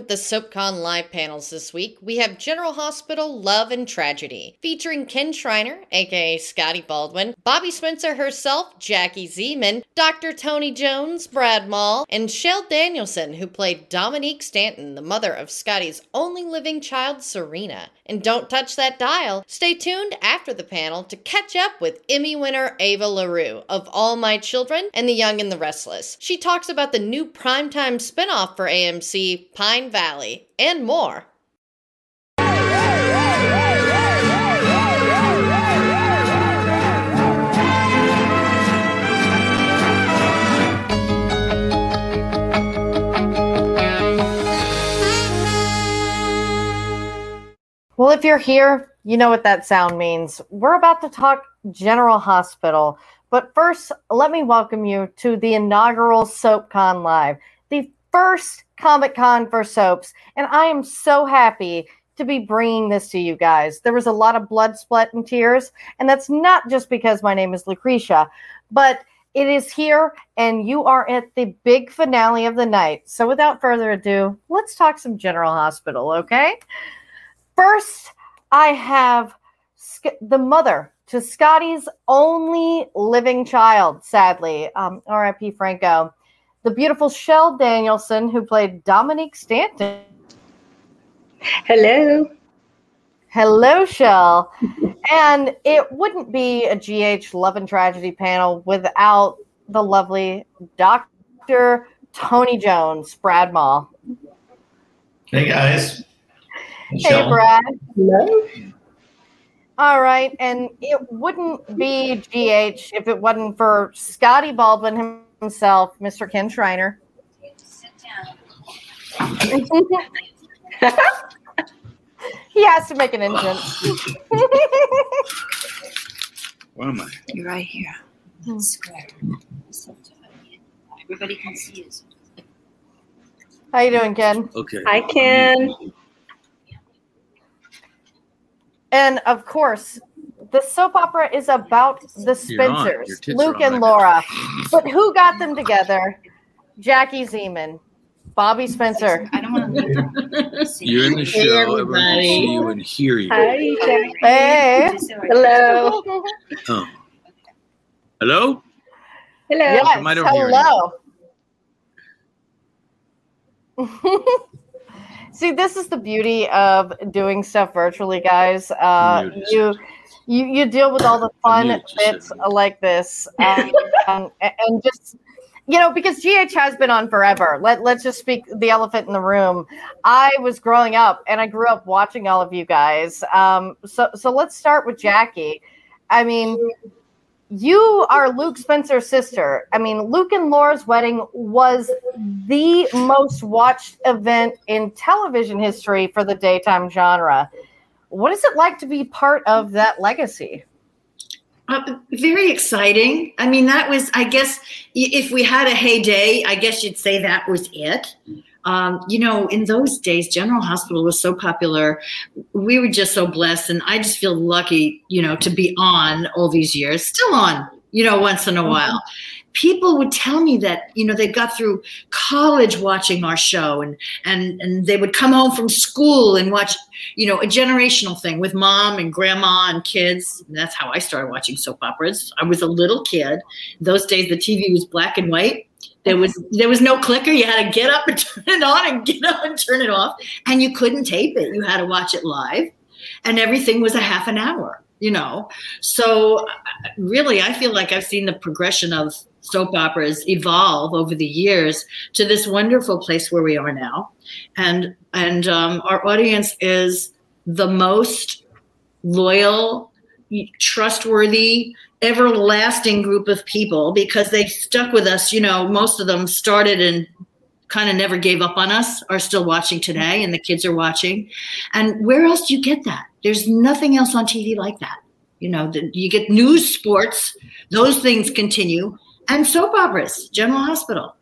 with the SoapCon live panels this week, we have General Hospital Love and Tragedy, featuring Kin Shriner, aka Scotty Baldwin, Bobby Spencer herself, Jackie Zeman, Dr. Tony Jones, Brad Maule, and Shell Danielson, who played Dominique Stanton, the mother of Scotty's only living child, Serena. And don't touch that dial. Stay tuned after the panel to catch up with Emmy winner Ava LaRue of All My Children and The Young and the Restless. She talks about the new primetime spinoff for AMC Pine Valley, and more. Well, if you're here, you know what that sound means. We're about to talk General Hospital. But first, let me welcome you to the inaugural SoapCon Live, first Comic Con for soaps. And I am so happy to be bringing this to you guys. There was a lot of blood, sweat, and tears. And that's not just because my name is Lucretia, but it is here and you are at the big finale of the night. So without further ado, let's talk some General Hospital, okay? First, I have the mother to Scotty's only living child, sadly, um, RIP Franco the beautiful Shell Danielson, who played Dominique Stanton. Hello. Hello, Shell. and it wouldn't be a GH Love and Tragedy panel without the lovely Dr. Tony Jones, Brad Maule. Hey, guys. Hey, Brad. Hello. All right. And it wouldn't be GH if it wasn't for Scotty Baldwin himself, Mr. Kin Shriner. he has to make an entrance. Where am I? You're right here. Hmm. Square. Everybody can see you. How you doing, Kin? Okay. Hi, Kin. And of course, the soap opera is about the Spencers, Luke and Laura. But who got them together? Jackie Zeman, Bobby Spencer. I don't want to You're in the show. Hey, Everyone can see you and hear you. Hi, Jackie. Hey. Hello. Oh. Hello? Hello. Yes, hello. See, this is the beauty of doing stuff virtually, guys. Uh, you you you deal with all the fun bits like this, um, and, and just you know because GH has been on forever. Let let's just speak the elephant in the room. I was growing up, and I grew up watching all of you guys. Um, so so let's start with Jackie. I mean. You are Luke Spencer's sister. I mean, Luke and Laura's wedding was the most watched event in television history for the daytime genre. What is it like to be part of that legacy? Uh, very exciting. I mean, that was, I guess, if we had a heyday, I guess you'd say that was it. Um, you know, in those days, General Hospital was so popular. We were just so blessed. And I just feel lucky, you know, to be on all these years, still on, you know, once in a mm-hmm. People would tell me that you know they got through college watching our show and and and they would come home from school and watch you know a generational thing with mom and grandma and kids. And that's how i started watching soap operas. I was a little kid. Those days the tv was black and white. There was there was no clicker. You had to get up and turn it on and get up and turn it off. And you couldn't tape it. You had to watch it live. And everything was a half an hour you know? So really i feel like i've seen the progression of soap operas evolve over the years to this wonderful place where we are now. And and um, our audience is the most loyal trustworthy everlasting group of people because they stuck with us. You know most of them started and kind of never gave up on us are still watching today and the kids are watching. And where else do you get that? There's nothing else on tv like that. You know you get news sports. Those things continue and soap operas, General Hospital.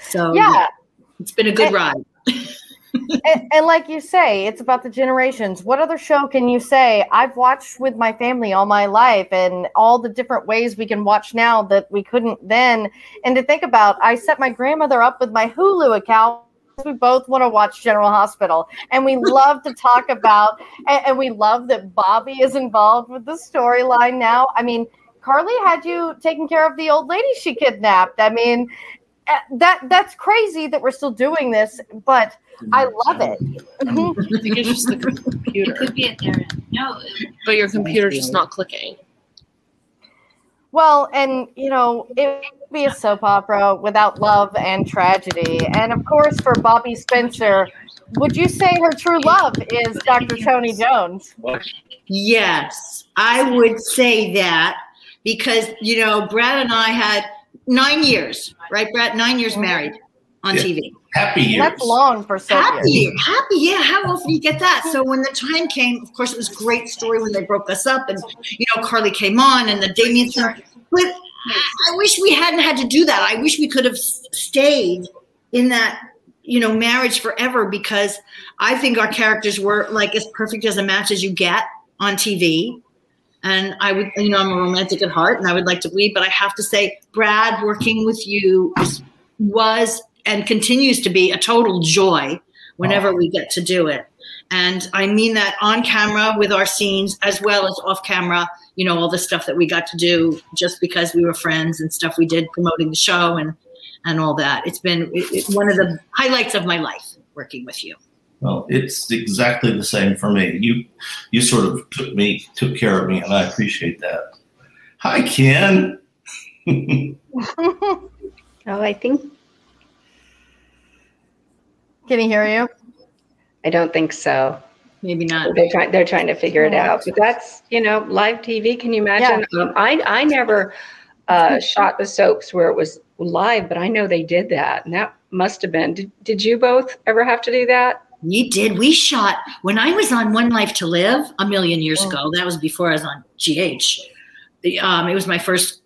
So yeah, it's been a good and, ride. and, and like you say, it's about the generations. What other show can you say I've watched with my family all my life, and all the different ways we can watch now that we couldn't then? And to think about, I set my grandmother up with my Hulu account. We both want to watch General Hospital, and we love to talk about, and, and we love that Bobby is involved with the storyline now. I mean, Carly had you taking care of the old lady she kidnapped. I mean, eh, that that's crazy that we're still doing this, but I love it. I think it's just the computer. It could be at their end. No, But your computer's just not clicking. Well, and you know, it would be a soap opera without love and tragedy. And of course, for Bobby Spencer, would you say her true love is Dr. Tony Jones? Yes, I would say that because, you know, Brad and I had nine years, right, Brad? Nine years mm-hmm. married on Yeah. TV. Happy years. That's long for soap. Happy, years. happy, yeah. How often do you get that? So when the time came, of course, it was a great story when they broke us up, and you know, Carly came on, and the Damien thing. But I wish we hadn't had to do that. I wish we could have stayed in that, you know, marriage forever because I think our characters were like as perfect as a match as you get on TV. And I would, you know, I'm a romantic at heart, and I would like to believe, but I have to say, Brad, working with you was and continues to be a total joy whenever we get to do it. And I mean that on camera with our scenes as well as off camera, you know, all the stuff that we got to do just because we were friends and stuff we did promoting the show and and all that. It's been it, it- one of the highlights of my life working with you. Well, it's exactly the same for me. You you sort of took me took care of me, and I appreciate that. Hi, Kin. Oh, I think Can he hear you? I don't think so. Maybe not. They're trying. They're trying to figure it out. But that's you know live TV. Can you imagine? Um, I I never uh, shot the soaps where it was live, but I know they did that, and that must have been. Did, did you both ever have to do that? We did. We shot when I was on One Life to Live a million years ago. That was before I was on GH. The, um, it was my first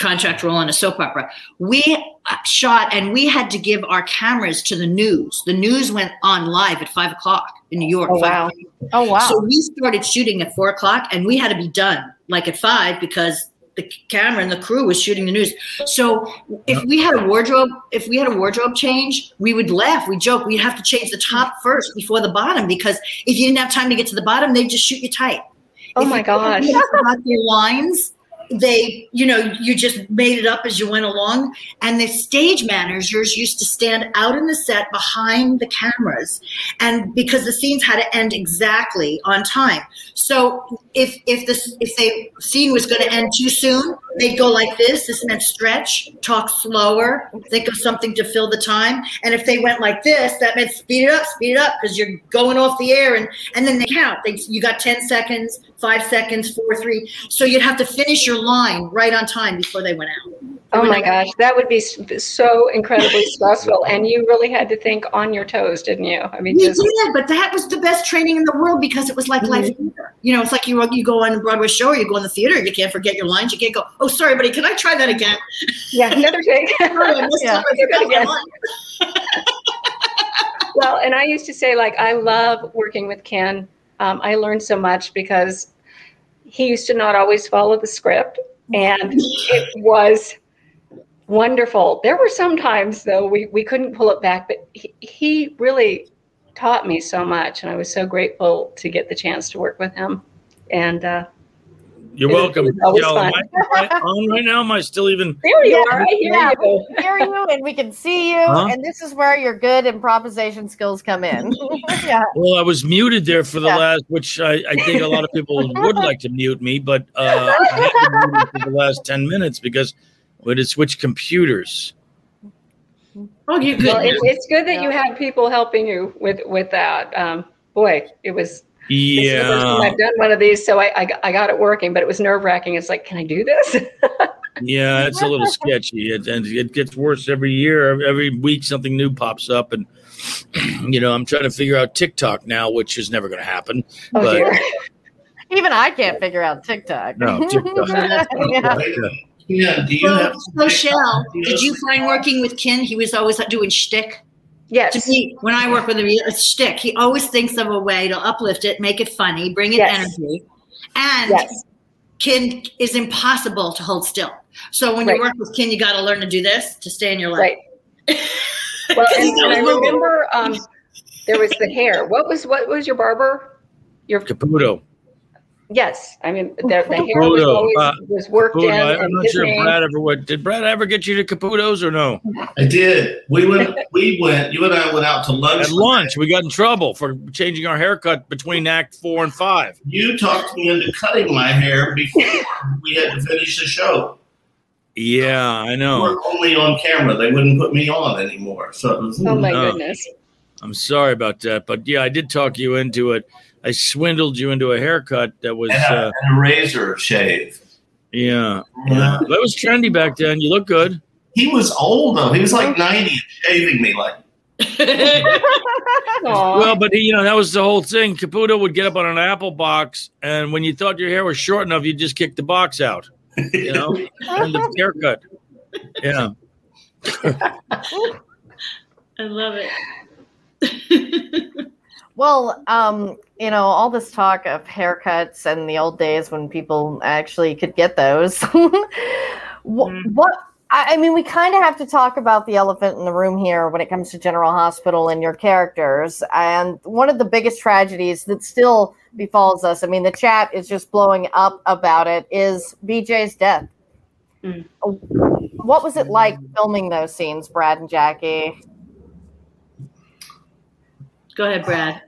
contract role on a soap opera. We uh, shot and we had to give our cameras to the news. The news went on live at five o'clock in New York. Oh, wow. Oh wow. So we started shooting at four o'clock and we had to be done like at five because the camera and the crew was shooting the news. So if we had a wardrobe, if we had a wardrobe change, we would laugh, we joke, we'd have to change the top first before the bottom because if you didn't have time to get to the bottom, they'd just shoot you tight. Oh If my you gosh. didn't your lines, they, you know, you just made it up as you went along. And the stage managers used to stand out in the set behind the cameras, and because the scenes had to end exactly on time. So if if this if the scene was going to end too soon, they'd go like this. This meant stretch, talk slower, think of something to fill the time. And if they went like this, that meant speed it up, speed it up, because you're going off the air. And and then they count. They, you got ten seconds, five seconds, four, three. So you'd have to finish your line right on time before they went out. Oh my gosh, that would be so incredibly stressful, and you really had to think on your toes, didn't you? I mean, We just did, but that was the best training in the world because it was like live mm-hmm. theater. You know, it's like you you go on a Broadway show or you go in the theater, you can't forget your lines. You can't go, oh, sorry, buddy, can I try that again? yeah, another take. Sorry, Yeah. it. I forgot my line. well, and I used to say, like, I love working with Kin. Um, I learned so much because he used to not always follow the script, and it was wonderful. There were some times, though, we, we couldn't pull it back, but he, he really taught me so much, and I was so grateful to get the chance to work with him. And uh, You're welcome. it was always Yo, fun. am I on right now? Am I still even? there you are. I hear yeah. you. We can hear you and we can see you, Huh? and this is where your good improvisation skills come in. yeah. Well, I was muted there for the Yeah. last, which I, I think a lot of people would like to mute me, but uh, I had been muted for the last 10 minutes because we had to switch computers. Oh, you're good. Well, it, it's good that you had people helping you with with that. Um, boy, it was. This is the first time Yeah. I've done one of these, so I, I, got- I got it working, but it was nerve wracking. It's like, can I do this? Yeah, it's a little sketchy. It, and it gets worse every year. Every week, something new pops up. And, you know, I'm trying to figure out TikTok now, which is never going to happen. oh But- dear. Even I can't figure out TikTok. No, TikTok. yeah. Yeah, do you Well, have so did you find working with Kin? He was always doing shtick. Yes. To me, when I work with him, a shtick. He always thinks of a way to uplift it, make it funny, bring it Yes. energy, and Yes. Kin is impossible to hold still. So when you work with Kin, you got to learn to do this to stay in your lane. Right. Well, and, and I remember um, there was the hair. What was what was your barber? Your Caputo. Yes. I mean the, the hair was always Uh, was worked Caputo. in. I- I'm not sure name. Brad ever went. Did Brad ever get you to Caputo's or no? I did. We went. We went. You and I went out to lunch. At lunch, we got in trouble for changing our haircut between Act Four and Five. You talked me into cutting my hair before we had to finish the show. Yeah, I We know. were only on camera. They wouldn't put me on anymore. So it was, Oh my No. goodness. I'm sorry about that, but yeah, I did talk you into it. I swindled you into a haircut that was, and, a, uh, and a razor shave. yeah, yeah. That was trendy back then. You look good. He was old though. He was like ninety, shaving me like. Well, but he, you know that was the whole thing. Caputo would get up on an apple box, and when you thought your hair was short enough, you just kick the box out. You know, and the haircut. Yeah. I love it. Well, um, you know, all this talk of haircuts and the old days when people actually could get those. what, what I I mean, we kind of have to talk about the elephant in the room here when it comes to General Hospital and your characters. And one of the biggest tragedies that still befalls us, I mean, the chat is just blowing up about it, is BJ's death. Mm. What was it like filming those scenes, Brad and Jackie? Go ahead, Brad.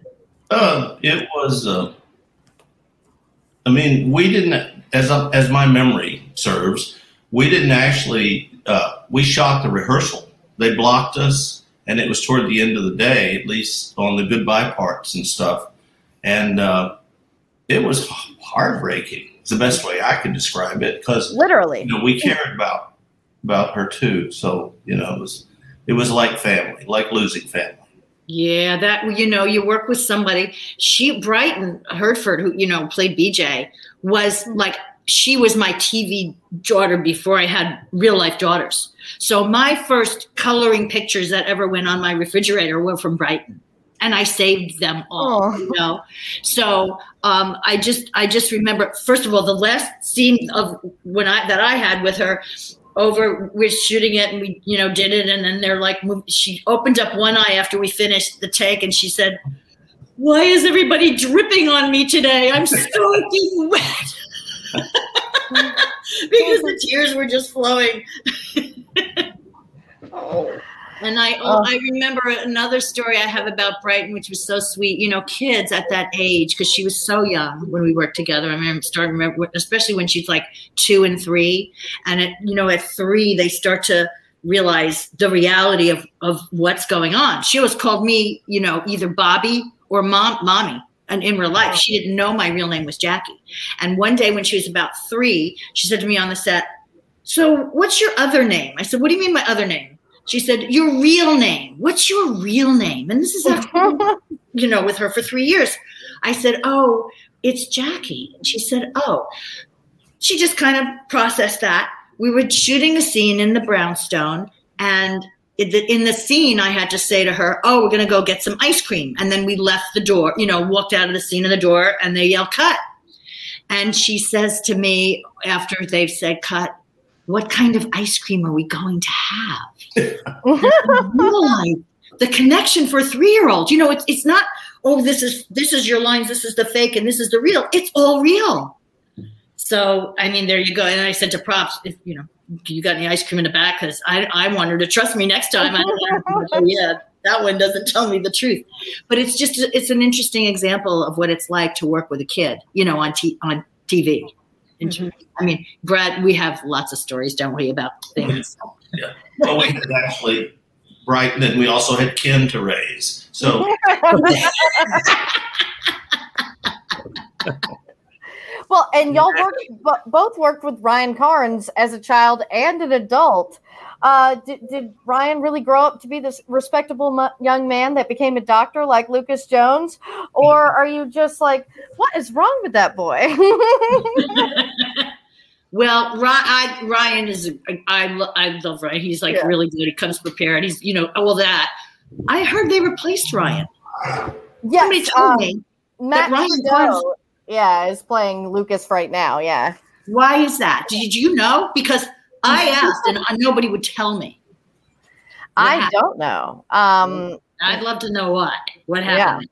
Uh, it was. Uh, I mean, we didn't, as as my memory serves, we didn't actually. Uh, we shot the rehearsal. They blocked us, and it was toward the end of the day, at least on the goodbye parts and stuff. And uh, it was heartbreaking. It's the best way I can describe it because Literally. you know we cared about about her too. So you know, it was it was like family, like losing family. Yeah, that you know, you work with somebody. She Brighton Hertford, who you know played BJ, was like she was my TV daughter before I had real life daughters. So my first coloring pictures that ever went on my refrigerator were from Brighton, and I saved them all. Oh. You know, so um, I just I just remember first of all the last scene of when I that I had with her over we're shooting it and we you know did it. And then they're like she opened up one eye after we finished the take and she said why is everybody dripping on me today? I'm soaking wet. Because the tears were just flowing. Oh. And I oh, oh. I remember another story I have about Brighton, which was so sweet. You know, kids at that age, because she was so young when we worked together. I remember starting, remember, especially when she's like two and three, and at you know at three they start to realize the reality of of what's going on. She always called me, you know, either Bobby or mom, mommy. And in real life, oh. she didn't know my real name was Jackie. And one day when she was about three, she said to me on the set, So what's your other name? I said, What do you mean my other name? She said, Your real name. What's your real name? And this is after, you know, with her for three years. I said, Oh, it's Jackie. And she said, Oh. She just kind of processed that. We were shooting a scene in the brownstone, and in the, scene, I had to say to her, Oh, we're going to go get some ice cream. And then we left the door, you know, walked out of the scene in the door, and they yell, Cut. And she says to me after they've said, Cut, what kind of ice cream are we going to have? Realize the connection for a three-year-old. You know, it's it's not, oh, this is this is your lines, this is the fake, and this is the real. It's all real. So I mean, there you go. And I said to props, if you know, you got any ice cream in the back? Because I I want her to trust me next time. I yeah, that one doesn't tell me the truth. But it's just it's an interesting example of what it's like to work with a kid, you know, on t- on TV. And mm-hmm. I mean, Brad, we have lots of stories, don't we, about things. Yeah. Well, we had actually Brighton, and we also had Kin to raise. So well, and y'all worked, bo- both worked with Ryan Carnes as a child and an adult. Uh, did, did Ryan really grow up to be this respectable mu- young man that became a doctor like Lucas Jones? Or are you just like, what is wrong with that boy? Well, Ryan is I, I love Ryan. He's like Yeah. really good. He comes prepared. He's you know all that. I heard they replaced Ryan. Yes, Somebody told um, me. Matt Ryan Trudeau, was- yeah, is playing Lucas right now. Yeah. Why is that? Did you know? Because I asked and nobody would tell me. I happened? don't know. Um, I'd love to know what what happened.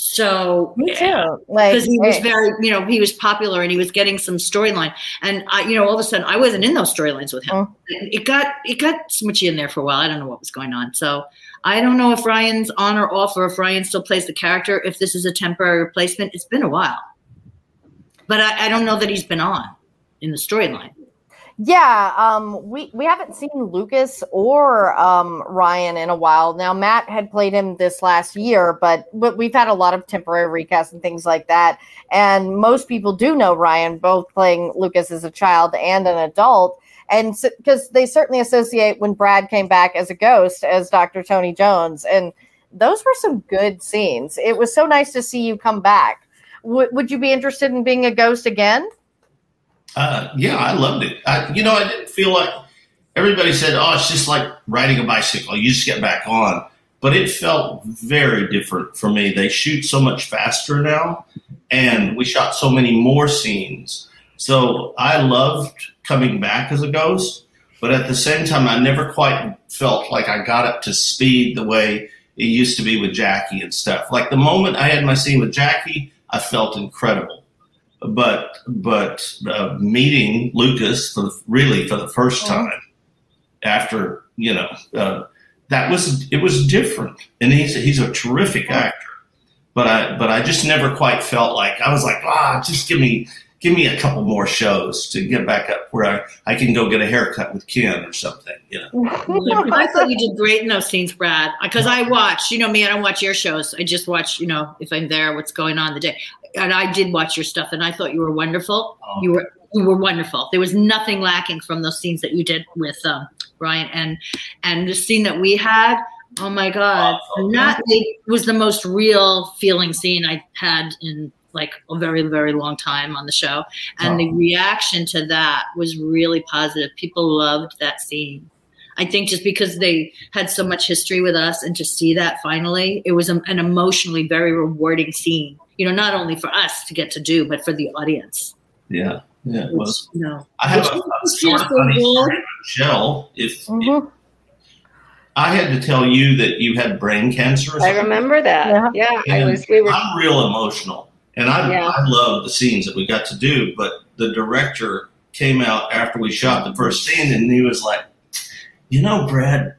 So me eh, too. Like, because he was very, you know, he was popular and he was getting some storyline. And I, you know, all of a sudden, I wasn't in those storylines with him. Oh. It got it got smutchy in there for a while. I don't know what was going on. So I don't know if Ryan's on or off, or if Ryan still plays the character. If this is a temporary replacement, it's been a while. But I, I don't know that he's been on in the storyline. Yeah, um, we we haven't seen Lucas or um, Ryan in a while now. Matt had played him this last year, but but we've had a lot of temporary recasts and things like that. And most people do know Ryan, both playing Lucas as a child and an adult, and because they certainly associate when Brad came back as a ghost as Dr. Tony Jones, and those were some good scenes. It was so nice to see you come back. W- would you be interested in being a ghost again? Uh, yeah, I loved it. I, you know, I didn't feel like everybody said, "Oh, it's just like riding a bicycle. You just get back on." But it felt very different for me. They shoot so much faster now, and we shot so many more scenes. So I loved coming back as a ghost, but at the same time, I never quite felt like I got up to speed the way it used to be with Jackie and stuff. Like the moment I had my scene with Jackie, I felt incredible but but uh, meeting Lucas for the, really for the first time after you know uh, that was it was different, and he's he's a terrific actor. But I but I just never quite felt like I was like ah just give me give me a couple more shows to get back up where I, I can go get a haircut with Kin or something you know. I thought you did great in those scenes, Brad. Because I watch, you know me, I don't watch your shows. I just watch, you know, if I'm there, what's going on the day. And I did watch your stuff, and I thought you were wonderful. Oh. You were you were wonderful. There was nothing lacking from those scenes that you did with um, Ryan and and the scene that we had. Oh my God, Oh, that was the most real feeling scene I had in like a very very long time on the show, and the reaction to that was really positive. People loved that scene. I think just because they had so much history with us and to see that finally, it was an emotionally very rewarding scene. You know, not only for us to get to do, but for the audience. Yeah, yeah. It was. You know, I have a, Which a was sort of funny story with Michelle. If, if Mhm. I had to tell you that you had brain cancer, I remember that. Yeah, I was. We were. I'm real emotional, and I Yeah. I love the scenes that we got to do. But the director came out after we shot the first scene, and he was like, "You know, Brad,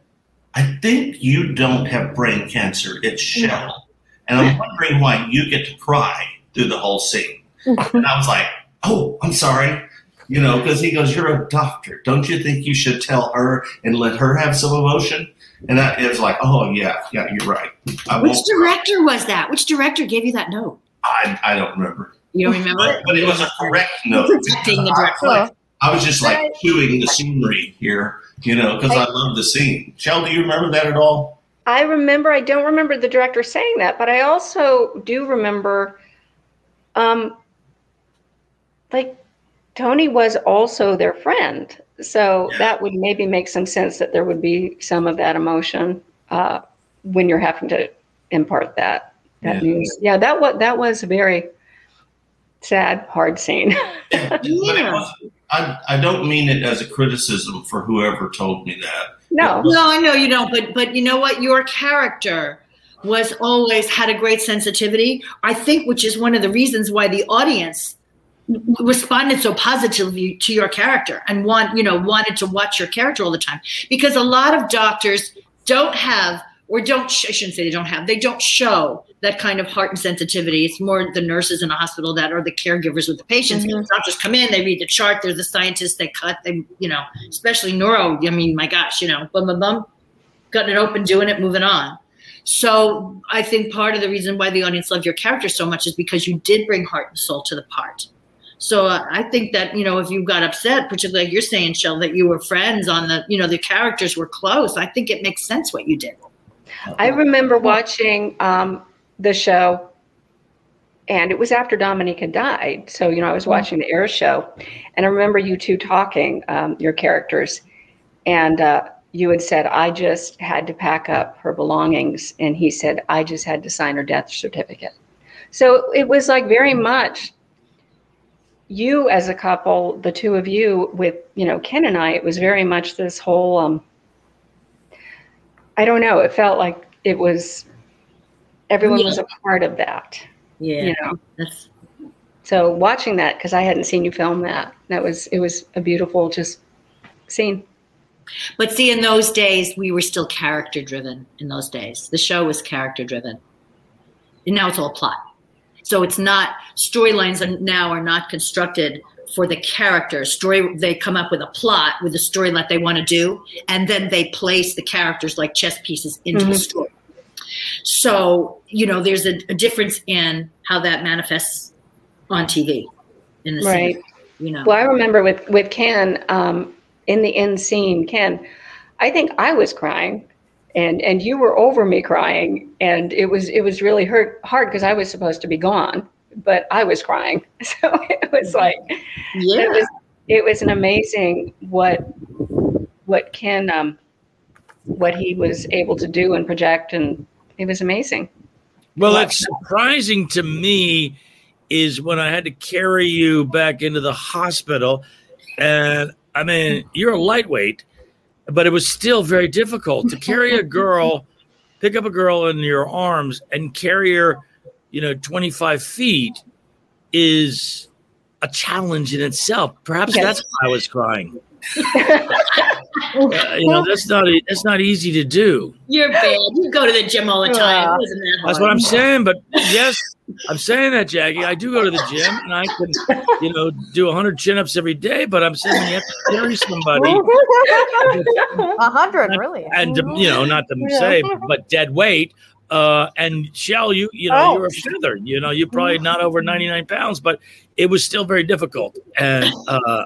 I think you don't have brain cancer. It's Shell, and I'm wondering why you get to cry through the whole scene." and I was like, "Oh, I'm sorry." You know, because he goes, "You're a doctor. Don't you think you should tell her and let her have some emotion?" And I, it was like, "Oh yeah, yeah, you're right." I Which won't- director was that? Which director gave you that note? I, I don't remember. You don't remember? But, but it was a correct note. Protecting the director. Well, I was just like chewing the scenery here, you know, because I love the scene. Shell, do you remember that at all? I remember. I don't remember the director saying that, but I also do remember. Um, like Tony was also their friend, so Yeah. that would maybe make some sense that there would be some of that emotion uh, when you're having to impart that that Yeah. news. Yeah, that was that was a very sad, hard scene. But it Yeah. Was, I, I don't mean it as a criticism for whoever told me that. no, No, I know you don't, but but you know what? Your character was always had a great sensitivity. I think, which is one of the reasons why the audience responded so positively to your character and want you know wanted to watch your character all the time because a lot of doctors don't have or don't sh- I shouldn't say they don't have they don't show that kind of heart and sensitivity it's more the nurses in a hospital that are the caregivers with the patients doctors come in they read the chart they're the scientists they cut they you know especially neuro I mean my gosh you know bum bum bum cutting it open doing it moving on so I think part of the reason why the audience loved your character so much is because you did bring heart and soul to the part. So uh, I think that you know if you got upset, particularly like you're saying, Shell, that you were friends on the you know the characters were close. I think it makes sense what you did. I remember watching um, the show, and it was after Dominique had died. So, you know, I was watching the air show, and I remember you two talking, um, your characters. And uh, you had said, I just had to pack up her belongings. And he said, I just had to sign her death certificate. So it was like very much you as a couple, the two of you with, you know, Kin and I, it was very much this whole, um, I don't know, it felt like it was, everyone Yeah. was a part of that, Yeah. you know? That's So watching that, because I hadn't seen you film that, that was, it was a beautiful just scene. But see, in those days, we were still character driven. In those days, the show was character driven, and now it's all plot. So it's not storylines now are not constructed for the characters. Story they come up with a plot with a story that they want to do, and then they place the characters like chess pieces into the Mhm. story. So you know, there's a, a difference in how that manifests on TV. In the Right. scene, you know. Well, I remember with with Kin um, in the end scene, Kin, I think I was crying, and and you were over me crying, and it was it was really hurt hard because I was supposed to be gone, but I was crying, so it was like yeah. it was it was an amazing what what Kin um, what he was able to do and project, and it was amazing. Well, it's surprising to me is when I had to carry you back into the hospital. And I mean, you're a lightweight, but it was still very difficult to carry a girl, pick up a girl in your arms and carry her, you know, 25 feet is a challenge in itself. Perhaps Yes. that's why I was crying. Uh, you know, that's not that's not easy to do. You're bad. You go to the gym all the time. It wasn't that That's what I'm saying. But yes, I'm saying that, Jackie. I do go to the gym and I can, you know, do 100 chin ups every day. But I'm saying you have to carry somebody A hundred, really. and, to, you know, not to Yeah. say, but dead weight. Uh, and Shell, you, you know, Oh. you're a feather. You know, you're probably not over 99 pounds, but it was still very difficult. And uh,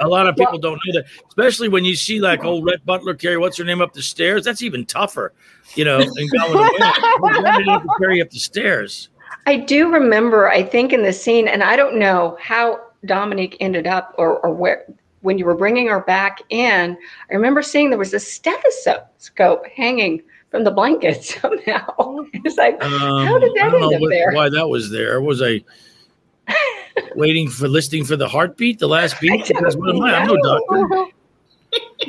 a lot of people don't know that, especially when you see like old Rhett Butler carry what's her name up the stairs. That's even tougher, you know, and going away. Why did you have to carry up the stairs? I do remember, I think in the scene, and I don't know how Dominique ended up or, or where, when you were bringing her back in, I remember seeing there was a stethoscope hanging from the blanket somehow. It's like, Um, how did I that don't know end up what- there? why that was there. Was I waiting for listening for the heartbeat, the last beat? don't Because what am I? I'm no doctor.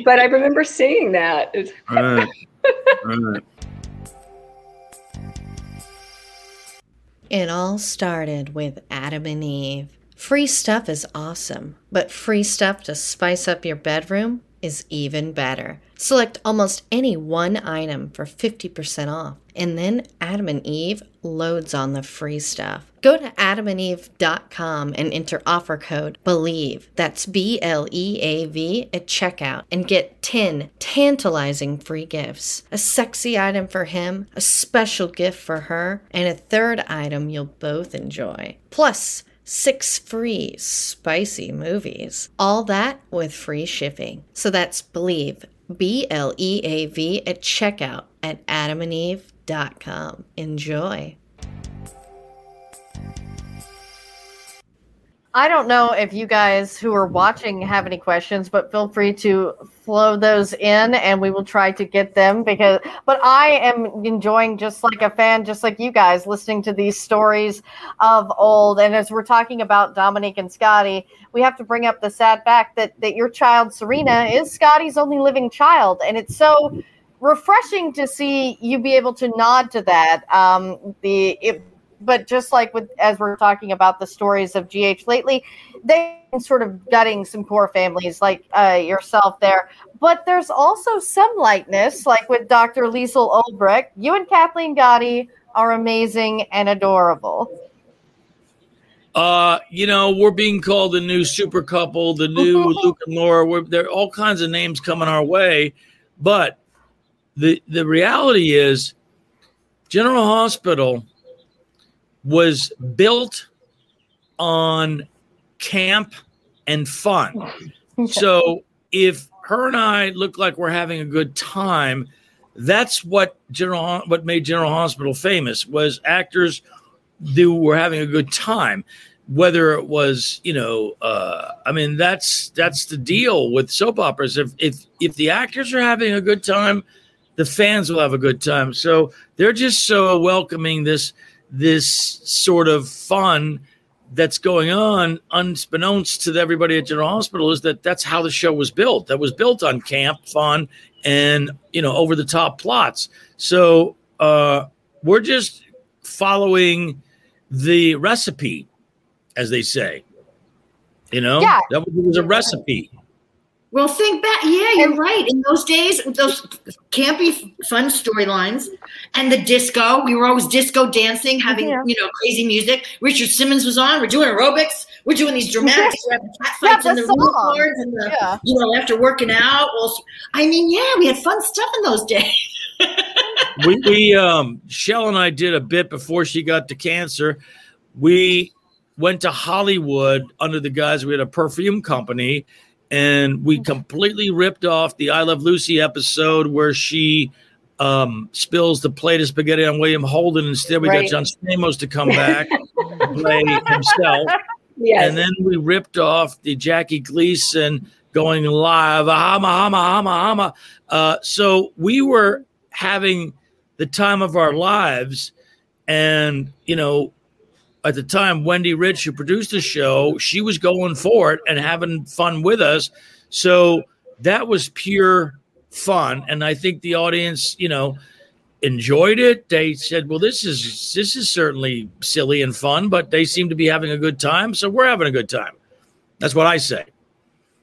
But I remember seeing that. All right. All right. It all started with Adam and Eve. Free stuff is awesome, but free stuff to spice up your bedroom is even better. Select almost any one item for 50% off, and then Adam and Eve loads on the free stuff. Go to adamandeve.com and enter offer code BLEAV, that's B L E A V, at checkout and get 10 tantalizing free gifts. A sexy item for him, a special gift for her, and a third item you'll both enjoy. Plus, six free spicy movies. All that with free shipping. So that's Bleav, B L E A V, at checkout at adamandeve.com. Enjoy. I don't know if you guys who are watching have any questions, but feel free to flow those in and we will try to get them because but I am enjoying just like a fan, just like you guys, listening to these stories of old. And as we're talking about Dominique and Scotty, we have to bring up the sad fact that that your child Serena is Scotty's only living child. And it's so refreshing to see you be able to nod to that. Um the it but just like with as we're talking about the stories of GH lately, they've been sort of gutting some core families like uh, yourself there. But there's also some lightness, like with Dr. Liesl Obrecht. You and Kathleen Gati are amazing and adorable. Uh, you know, we're being called the new super couple, the new Luke and Laura. We're, there are all kinds of names coming our way, but the the reality is, General Hospital was built on camp and fun. So if her and I look like we're having a good time, that's what General what made General Hospital famous was actors who were having a good time. whether it was you know uh, i mean that's that's the deal with soap operas if if if the actors are having a good time the fans will have a good time so they're just so welcoming this this sort of fun that's going on unbeknownst to everybody at general hospital is that that's how the show was built that was built on camp fun and you know over the top plots so uh we're just following the recipe as they say. You know, Yeah. that was, was a recipe. Well, think back. Yeah, you're right. In those days, those campy, fun storylines, and the disco. We were always disco dancing, having Yeah. you know crazy music. Richard Simmons was on. We're doing aerobics. We're doing these dramatic we're having cat Yeah, fights in the the roof song. guards and the Yeah. you know after working out. Well, I mean, yeah, we had fun stuff in those days. we, we um Shell and I did a bit before she got to cancer. We went to Hollywood under the guise we had a perfume company, and we completely ripped off the I Love Lucy episode where she um spills the plate of spaghetti on William Holden. Instead, we Right. got John Stamos to come back and play himself. Yes. And then we ripped off the Jackie Gleason going live, hama, hama, hama, hama. Uh, so we were having the time of our lives. And, you know, at the time, Wendy Rich, who produced the show, she was going for it and having fun with us. So that was pure fun. And I think the audience, you know, enjoyed it. They said, "Well, this is this is certainly silly and fun, but they seem to be having a good time, so we're having a good time." That's what I say,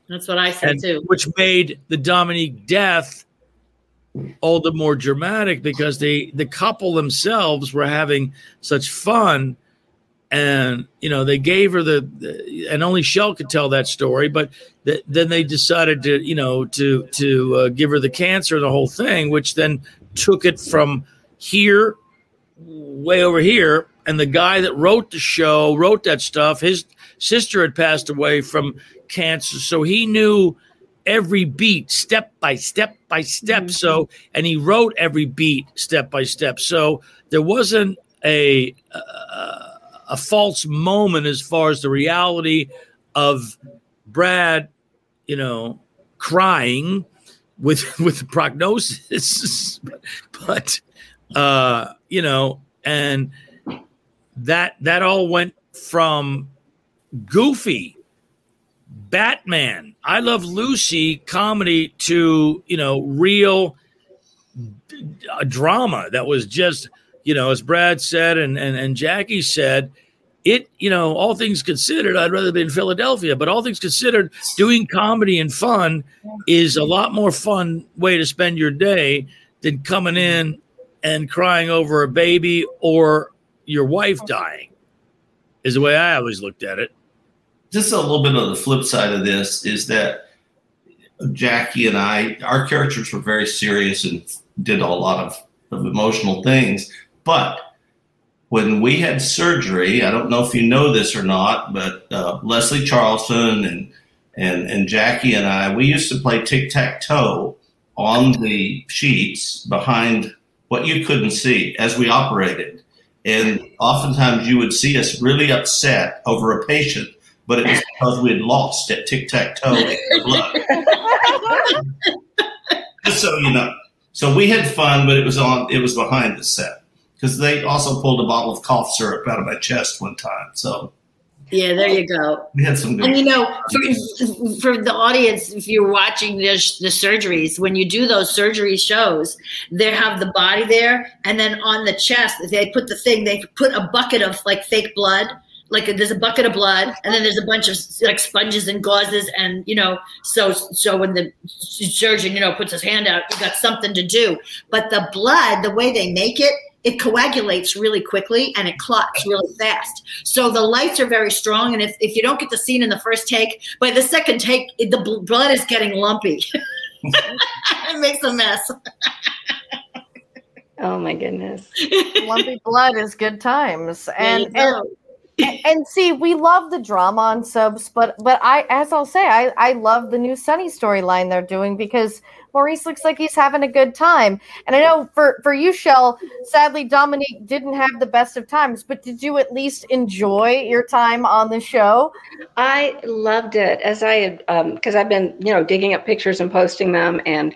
That's what I said and too. which made the Dominique death all the more dramatic because they the couple themselves were having such fun and you know they gave her the, the and only Shell could tell that story but th- then they decided to you know to to uh, give her the cancer the whole thing which then took it from here way over here. And the guy that wrote the show wrote that stuff his sister had passed away from cancer. So he knew every beat step by step by step. So and he wrote every beat step by step. So there wasn't a uh, a false moment as far as the reality of Brad, you know, crying with with the prognosis, but uh, you know, and that that all went from goofy Batman, I Love Lucy comedy to you know real a drama that was just you know as brad said and, and and jackie said it you know all things considered i'd rather be in philadelphia but all things considered doing comedy and fun is a lot more fun way to spend your day than coming in and crying over a baby or your wife dying is the way i always looked at it just a little bit of the flip side of this is that Jackie and I, our characters were very serious and did a lot of, of emotional things. But when we had surgery, I don't know if you know this or not, but uh, Leslie Charleson and, and and Jackie and I, we used to play tic tac toe on the sheets behind what you couldn't see as we operated. And oftentimes you would see us really upset over a patient, but it was because we had lost at tic tac toe blood. Just so you know. So we had fun, but it was on. It was behind the set because they also pulled a bottle of cough syrup out of my chest one time. So Yeah, there you go. we had some good. And you know, for, for the audience, if you're watching the, the surgeries, when you do those surgery shows, they have the body there, and then on the chest, they put the thing. They put a bucket of like fake blood. Like there's a bucket of blood, and then there's a bunch of like sponges and gauzes, and you know, so so when the surgeon you know puts his hand out, you got something to do. But the blood, the way they make it, it coagulates really quickly and it clots really fast. So the lights are very strong. And if, if you don't get the scene in the first take, by the second take, it, the bl- blood is getting lumpy. it makes a mess. Oh my goodness. Lumpy blood is good times. There And, you go. And, see, we love the drama on subs, but but I, as I'll say, I I love the new Sonny storyline they're doing because Maurice looks like he's having a good time. And I know for for you, Shell, sadly Dominique didn't have the best of times, but did you at least enjoy your time on the show? I loved it as I because um, I've been you know digging up pictures and posting them, and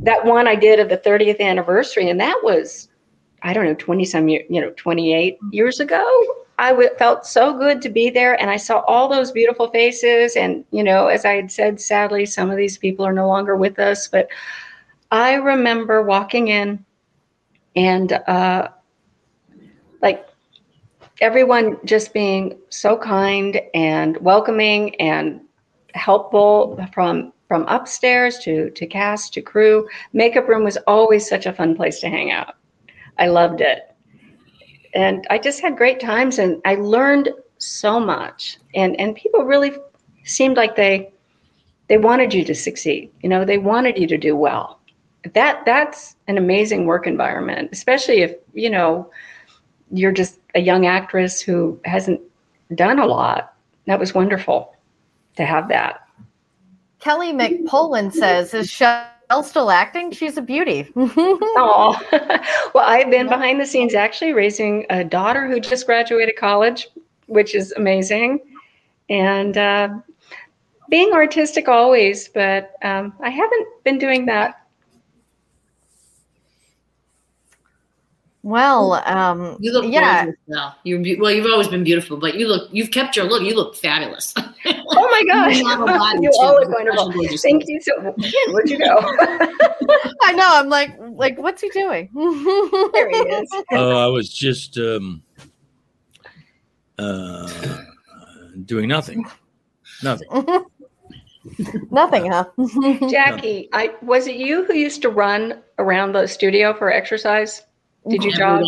that one I did of the 30th anniversary, and that was I don't know 20 some you know 28 years ago I w- felt so good to be there, and I saw all those beautiful faces. And you know, as I had said, sadly, some of these people are no longer with us. But I remember walking in, and uh, like everyone just being so kind and welcoming and helpful from from upstairs to to cast to crew. Makeup room was always such a fun place to hang out. I loved it and I just had great times and I learned so much. And and people really seemed like they they wanted you to succeed. You know, they wanted you to do well. That that's an amazing work environment, especially if, you know, you're just a young actress who hasn't done a lot. That was wonderful to have that. Kelly McPolin says, is Elle still acting? She's a beauty. oh, well, I've been behind the scenes actually raising a daughter who just graduated college, which is amazing, and uh, being artistic always. But um, I haven't been doing that Well, um, you look yeah. Now. You're be- well. You've always been beautiful, but you look. You've kept your look. You look fabulous. oh my gosh! you all look wonderful. Thank you so much. Where'd you go? I know. I'm like, like, what's he doing? there he is. Oh, I was just um, uh, doing nothing. Nothing. Nothing, huh? Jackie, I was it you who used to run around the studio for exercise? Did you jog?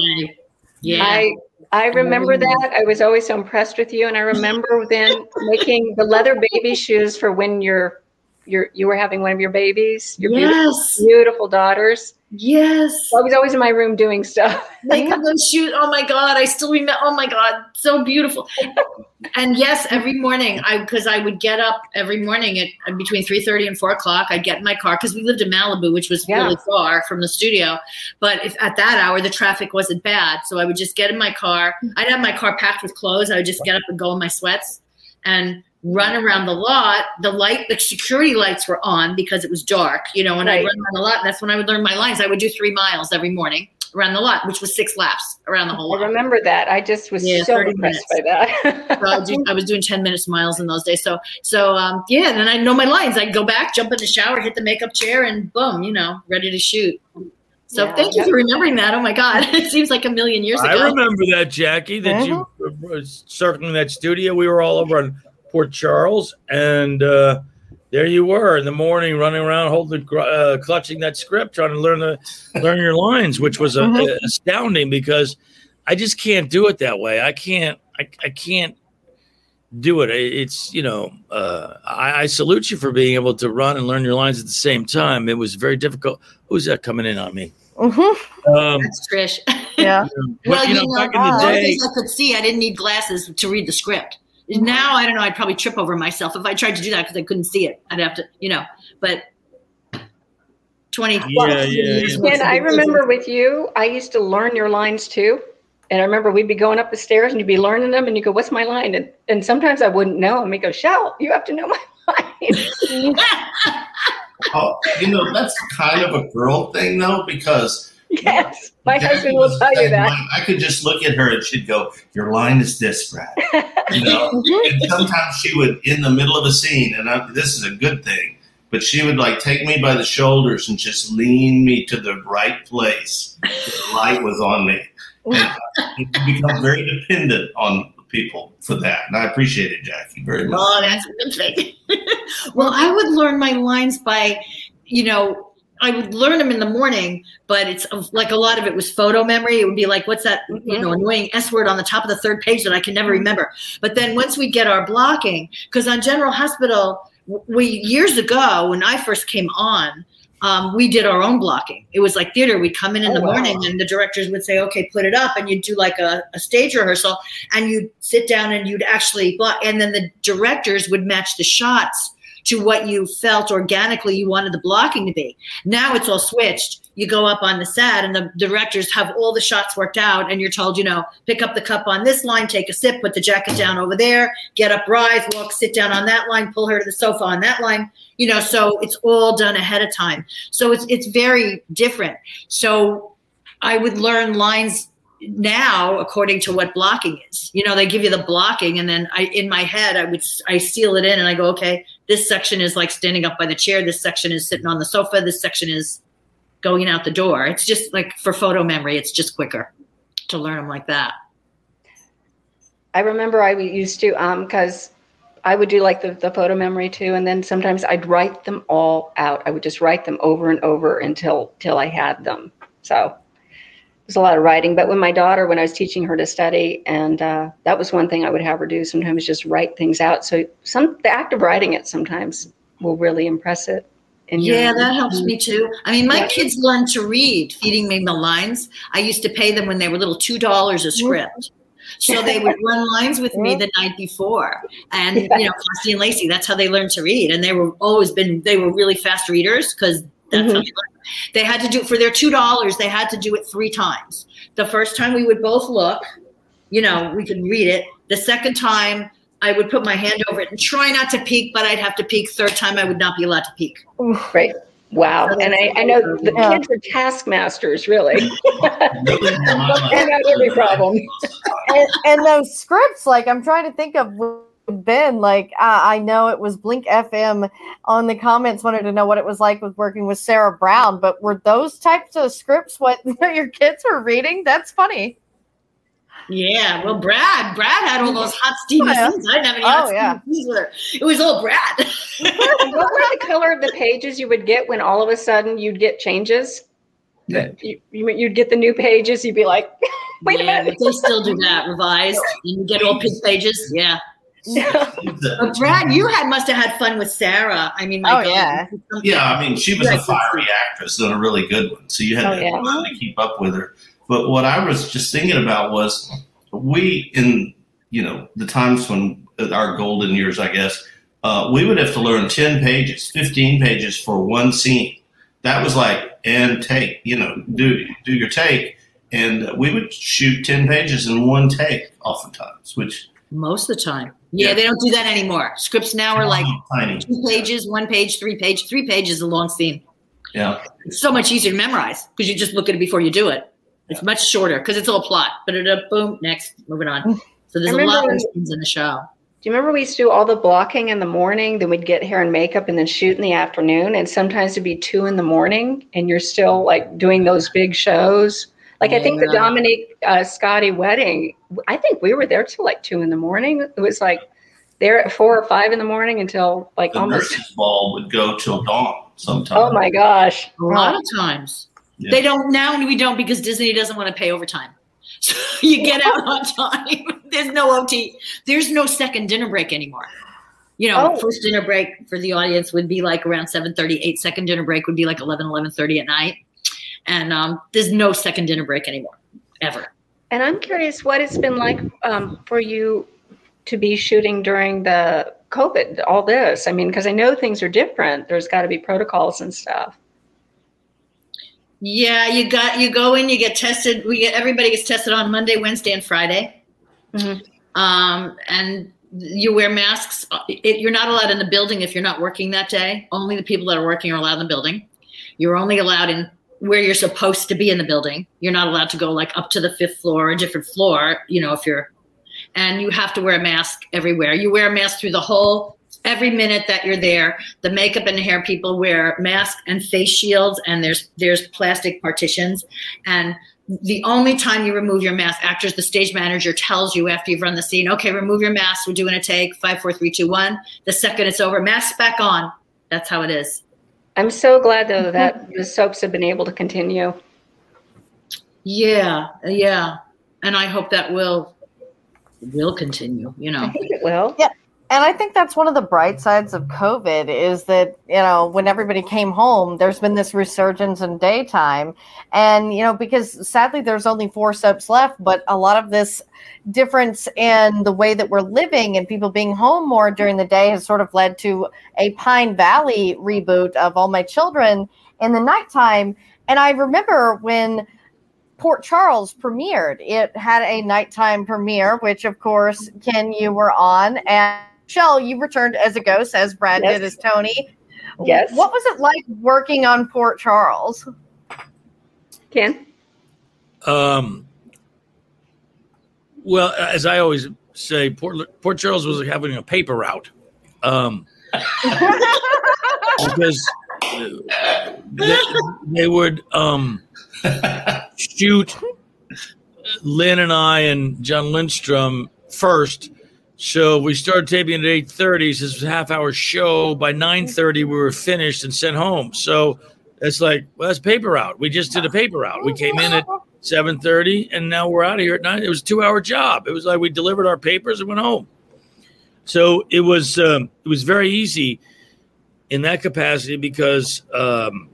Yeah. I I remember that. I was always so impressed with you, and I remember then making the leather baby shoes for when you're you're you were having one of your babies, your yes. beautiful, beautiful daughters. Yes. I was always in my room doing stuff. Make them shoot. Oh my God. I still remember. Oh my God. So beautiful. and yes, every morning I, cause I would get up every morning at between 3.30 and four o'clock. I'd get in my car cause we lived in Malibu, which was yeah. really far from the studio. But if at that hour, the traffic wasn't bad. So I would just get in my car. Mm. I'd have my car packed with clothes. I would just get up and go in my sweats and run around the lot. The light, the security lights were on because it was dark, you know, and right. I run around the lot. That's when I would learn my lines. I would do three miles every morning around the lot, which was six laps around the whole lot. I remember that. I just was yeah, so impressed minutes. by that. so I, do, I, was doing 10 minutes miles in those days. So, so, um, yeah, and then I know my lines. I'd go back, jump in the shower, hit the makeup chair and boom, you know, ready to shoot. So yeah, thank you for remembering that. Oh my God, it seems like a million years ago. I remember that, Jackie, that you Mm-hmm. were circling that studio. We were all over on Port Charles, and uh, there you were in the morning, running around, holding, uh, clutching that script, trying to learn the learn your lines, which was uh, Mhm. astounding because I just can't do it that way. I can't. I, I can't do it. It- It's you know. Uh, I, I salute you for being able to run and learn your lines at the same time. It was very difficult. Who's that coming in on me? Mhm. Um, That's Trish. Yeah. well, you you know, know, back in the day- I could see. I didn't need glasses to read the script. Now I don't know. I'd probably trip over myself if I tried to do that because I couldn't see it. I'd have to, you know. But twenty. Yeah, yeah, yeah. And I remember with you, I used to learn your lines too. And I remember we'd be going up the stairs and you'd be learning them and you go, What's my line? And and sometimes I wouldn't know. And we go, Shell, you have to know my line. Oh, you know, that's kind of a girl thing though, because yes. My Jackie husband will tell you that. like, I could just look at her and she'd go, "Your line is this, Brad." You know, and sometimes she would, in the middle of a scene, and I, this is a good thing, but she would like take me by the shoulders and just lean me to the right place. The light was on me, and you become very dependent on people for that, and I appreciate it, Jackie, very oh, much. Oh, that's a good thing. well, I would learn my lines by, you know, I would learn them in the morning, but it's like a lot of it was photo memory. It would be like, what's that, you know, annoying S word on the top of the third page that I can never remember. But then once we get our blocking, because on General Hospital, we years ago when I first came on, um, we did our own blocking. It was like theater. We'd come in in Oh, the wow. morning and the directors would say, okay, put it up. And you'd do like a, a stage rehearsal and you'd sit down and you'd actually block. And then the directors would match the shots to what you felt organically you wanted the blocking to be. Now it's all switched. You go up on the set and the directors have all the shots worked out and you're told, you know, pick up the cup on this line, take a sip, put the jacket down over there, get up, rise, walk, sit down on that line, pull her to the sofa on that line. You know, so it's all done ahead of time. So it's it's very different. So I would learn lines now according to what blocking is. You know, they give you the blocking, and then I in my head I would I seal it in, and I go, okay, this section is like standing up by the chair. This section is sitting on the sofa. This section is going out the door. It's just like for photo memory, it's just quicker to learn them like that. I remember I used to, um, because I would do like the, the photo memory too, and then sometimes I'd write them all out. I would just write them over and over until till I had them. So was a lot of writing. But when my daughter, when I was teaching her to study, and uh, that was one thing I would have her do sometimes, just write things out. So some the act of writing it sometimes will really impress it. Yeah, that helps me too. I mean, my Yeah. kids learned to read, feeding me the lines. I used to pay them when they were little two dollars a script. So they would run lines with me the night before. And you know, Costy and Lacey, that's how they learned to read. And they were always been they were really fast readers because that's how mm-hmm. they learned. They had to do for their two dollars, they had to do it three times. The first time we would both look, you know, we could read it. The second time I would put my hand over it and try not to peek, but I'd have to peek. Third time I would not be allowed to peek. Right. Wow. And I, I know the kids are taskmasters, really. and out every problem. and, and those scripts, like I'm trying to think of what Ben, like I, I know it was Blink FM on the comments wanted to know what it was like with working with Sarah Brown, but were those types of scripts what your kids were reading? That's funny. Yeah, well, Brad, Brad had all those hot steamy oh, Yeah. scenes. I didn't have any Oh, hot yeah. steamy scenes with her. It was all Brad. what were the color of the pages you would get when all of a sudden you'd get changes? That you, you- you'd get the new pages, you'd be like, wait yeah, a minute. they still do that revised, and you get all pink pages. Yeah. But Brad, you had must have had fun with Sarah. I mean, my Oh, God. yeah. Yeah, I mean, she was a fiery actress and a really good one. So you had Oh, to, yeah. to keep up with her. But what I was just thinking about was we, in you know, the times when our golden years, I guess, uh, we would have to learn 10 pages, 15 pages for one scene. That was like, and take, you know, do, do your take. And we would shoot 10 pages in one take oftentimes, which Most of the time. Yeah, Yeah. they don't do that anymore. Scripts now are like tiny. two pages, one page, three page. Three pages is a long scene. Yeah. It's so much easier to memorize because you just look at it before you do it. It's much shorter because it's all plot. But it up, boom, next, moving on. So there's a lot of scenes in the show. Do you remember we used to do all the blocking in the morning? Then we'd get hair and makeup and then shoot in the afternoon. And sometimes it'd be two in the morning and you're still like doing those big shows. Like I think the Yeah. Dominique uh, Scotty wedding, I think we were there till like two in the morning. It was like there at four or five in the morning until like The almost. nurses' ball would go till dawn sometimes. Oh my gosh. A lot of times. Yeah. They don't now we don't because Disney doesn't want to pay overtime. So you get out on time. There's no OT. There's no second dinner break anymore. You know, Oh. first dinner break for the audience would be like around 7:30. Eight second dinner break would be like 11, 11:30 at night. And um, there's no second dinner break anymore, ever. And I'm curious what it's been like um, for you to be shooting during the COVID, all this. I mean, because I know things are different. There's got to be protocols and stuff. Yeah, you got you go in, you get tested. We get everybody gets tested on Monday, Wednesday, and Friday. Mhm. Um, and you wear masks. It, you're not allowed in the building if you're not working that day. Only the people that are working are allowed in the building. You're only allowed in where you're supposed to be in the building. You're not allowed to go like up to the fifth floor, a different floor. You know, if you're, and you have to wear a mask everywhere. You wear a mask through the whole every minute that you're there. The makeup and hair people wear masks and face shields, and there's there's plastic partitions. And the only time you remove your mask, actors, the stage manager tells you after you've run the scene, okay, remove your mask. We're doing a take. Five, four, three, two, one. The second it's over, mask back on. That's how it is. I'm so glad though that the soaps have been able to continue. Yeah, yeah. And I hope that will will continue. You know, I know. think it will. Yeah. And I think that's one of the bright sides of COVID is that, you know, when everybody came home, there's been this resurgence in daytime. And, you know, because sadly there's only four soaps left, but a lot of this difference in the way that we're living and people being home more during the day has sort of led to a Pine Valley reboot of All My Children in the nighttime. And I remember when Port Charles premiered, it had a nighttime premiere, which of course, Kin, you were on. And Shell, you returned as a ghost, as Brad yes. did as Tony. Yes. What was it like working on Port Charles? Kin? Um, well, as I always say, Port, Port Charles was having a paper route. Um, because they, they would um, shoot Lynn and I and Jon Lindstrom first so we started taping at eight thirty. This was a half hour show. By nine thirty, we were finished and sent home. So it's like, well, that's paper route. We just did a paper route. We came in at seven thirty, and now we're out of here at nine. It was a two hour job. It was like we delivered our papers and went home. So it was um, it was very easy in that capacity because um,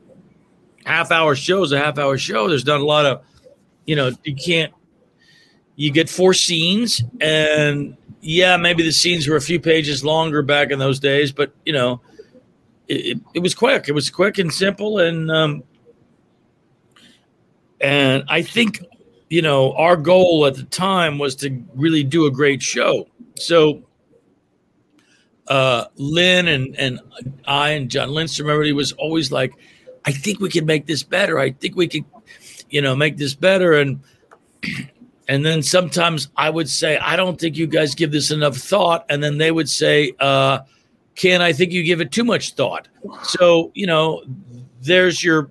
half hour shows a half hour show. There's not a lot of, you know, you can't. You get four scenes and yeah, maybe the scenes were a few pages longer back in those days, but you know, it, it was quick. It was quick and simple, and um, and I think you know our goal at the time was to really do a great show. So uh, Lynn and and I and Jon Lindstrom, everybody was always like, I think we can make this better. I think we could, you know, make this better. And and then sometimes I would say, I don't think you guys give this enough thought. And then they would say, uh, Kin, I think you give it too much thought. So, you know, there's your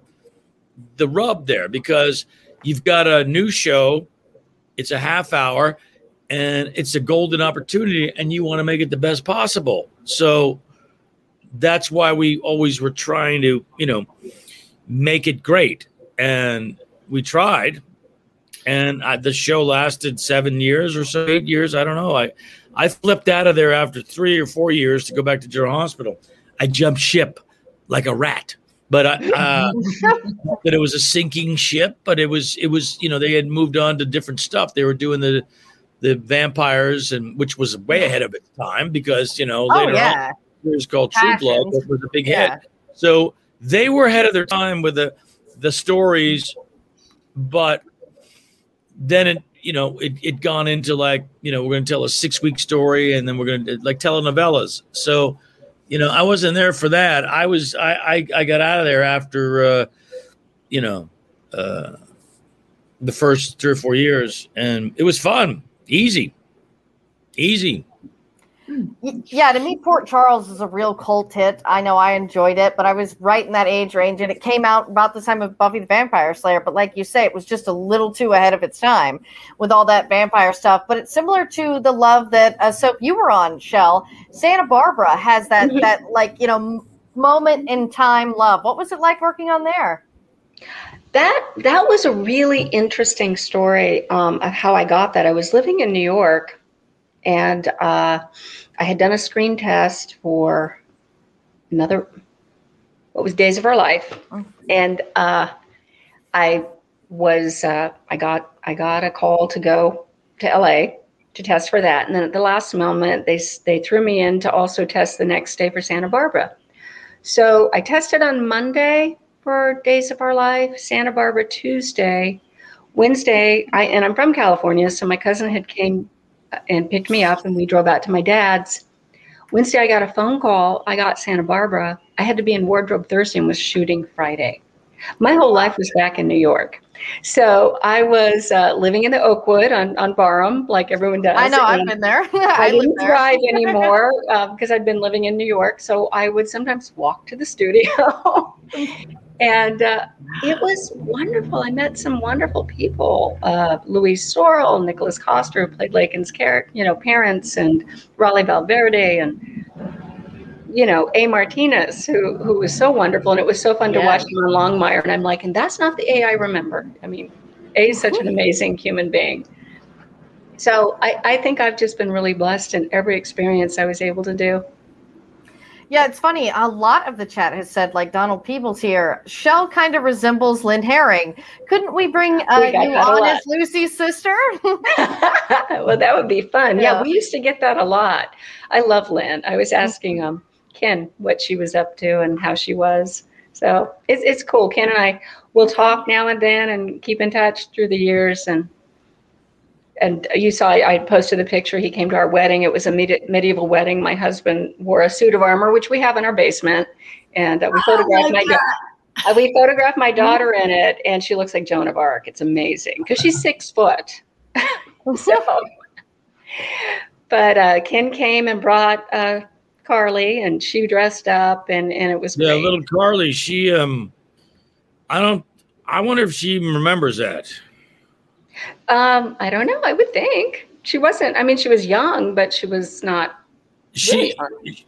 the rub there because you've got a new show, it's a half hour, and it's a golden opportunity, and you want to make it the best possible. So that's why we always were trying to, you know, make it great. And we tried, and I, the show lasted seven years or so, eight years. I don't know. I I flipped out of there after three or four years to go back to General Hospital. I jumped ship like a rat, but I, uh, that it was a sinking ship. But it was it was you know they had moved on to different stuff. They were doing the the vampires and which was way ahead of its time because you know oh, later yeah. on it was called True Blood, which was a big yeah. hit. So they were ahead of their time with the the stories, but then it you know it it gone into like you know we're going to tell a six week story and then we're going to like telenovelas. So you know i wasn't there for that. I was i i, I got out of there after uh you know uh the first three or four years and it was fun. Easy. Easy yeah, to me, Port Charles is a real cult hit. I know I enjoyed it, but I was right in that age range, and it came out about the time of Buffy the Vampire Slayer. But like you say, it was just a little too ahead of its time with all that vampire stuff. But it's similar to the love that uh, soap you were on, Shell. Santa Barbara has that mm-hmm. that like you know moment in time love. What was it like working on there? That that was a really interesting story um, of how I got that. I was living in New York and uh, I had done a screen test for another, what was Days of Our Life, oh. and uh, I was uh, I got I got a call to go to LA to test for that, and then at the last moment they they threw me in to also test the next day for Santa Barbara. So I tested on Monday for Days of Our Life, Santa Barbara Tuesday, Wednesday. I and I'm from California, so my cousin had came and picked me up and we drove out to my dad's. Wednesday, I got a phone call. I got Santa Barbara. I had to be in wardrobe Thursday and was shooting Friday. My whole life was back in New York. So I was uh, living in the Oakwood on, on Barham, like everyone does. I know, I've been there. I, I didn't drive anymore because uh, I'd been living in New York. So I would sometimes walk to the studio and uh, it was wonderful. I met some wonderful people: uh, Louise Sorel, Nicholas Coster, who played Laken's character, you know, parents, and Rawley Valverde, and you know, A. Martinez, who who was so wonderful, and it was so fun to watch him on Longmire. And I'm like, and that's not the A I remember. I mean, A is such an amazing human being. So I, I think I've just been really blessed in every experience I was able to do. Yeah, it's funny. A lot of the chat has said, like Donald Peebles here, Shell kind of resembles Lynn Herring. Couldn't we bring uh, We you on as Lucy's sister? well, that would be fun. Yeah. Yeah. we used to get that a lot. I love Lynn. I was asking um, Kin what she was up to and how she was. So it's it's cool. Kin and I will talk now and then and keep in touch through the years. And and you saw I posted a picture. He came to our wedding. It was a medi- medieval wedding. My husband wore a suit of armor, which we have in our basement, and uh, we photographed my. da- uh, we photographed my daughter in it, and she looks like Joan of Arc. It's amazing because she's six foot. so, but uh, Kin came and brought uh, Carly, and she dressed up, and and it was Yeah, great. little Carly, she um I don't I wonder if she even remembers that. Um, I don't know. I would think she wasn't. I mean, she was young, but she was not. She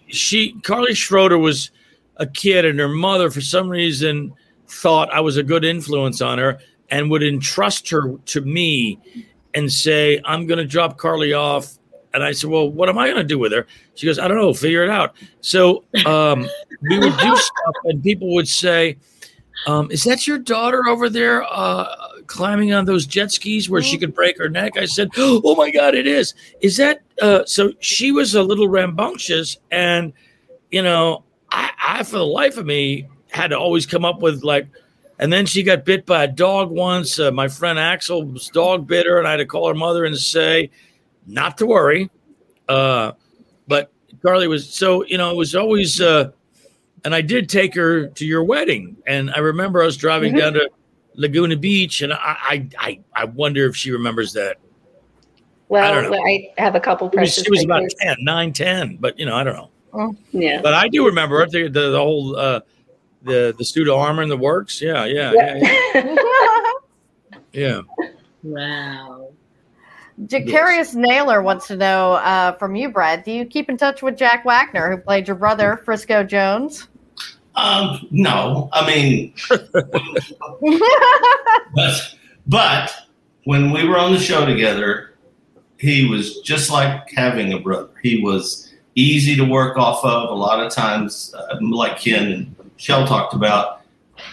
she Carly Schroeder was a kid and her mother for some reason thought I was a good influence on her and would entrust her to me and say, I'm gonna drop Carly off. And I said, Well, what am I gonna do with her? She goes, I don't know, figure it out. So um, we would do stuff and people would say, um, is that your daughter over there uh, climbing on those jet skis where she could break her neck? I said, Oh my God, it is. Is that uh, so? She was a little rambunctious, and you know, I, I, for the life of me, had to always come up with like, and then she got bit by a dog once. Uh, my friend Axel's dog bit her, and I had to call her mother and say, not to worry. Uh, but Carly was so, you know, it was always, uh, and I did take her to your wedding, and I remember us driving Mhm. down to Laguna Beach, and I, I, I, I wonder if she remembers that. Well, don't know. I, have a couple She was, precious she was about pictures. 10, 9, 10, but you know, I don't know. Yeah. But I do remember the, the, the whole, uh, the, the suit of armor and the works. Yeah, yeah, yeah, yeah. yeah. Wow. Jacarius Naylor wants to know uh, from you, Brad. Do you keep in touch with Jack Wagner, who played your brother, Frisco Jones? Um, no, I mean, but but when we were on the show together, he was just like having a brother. He was easy to work off of. A lot of times, uh, like Kin and Shell talked about,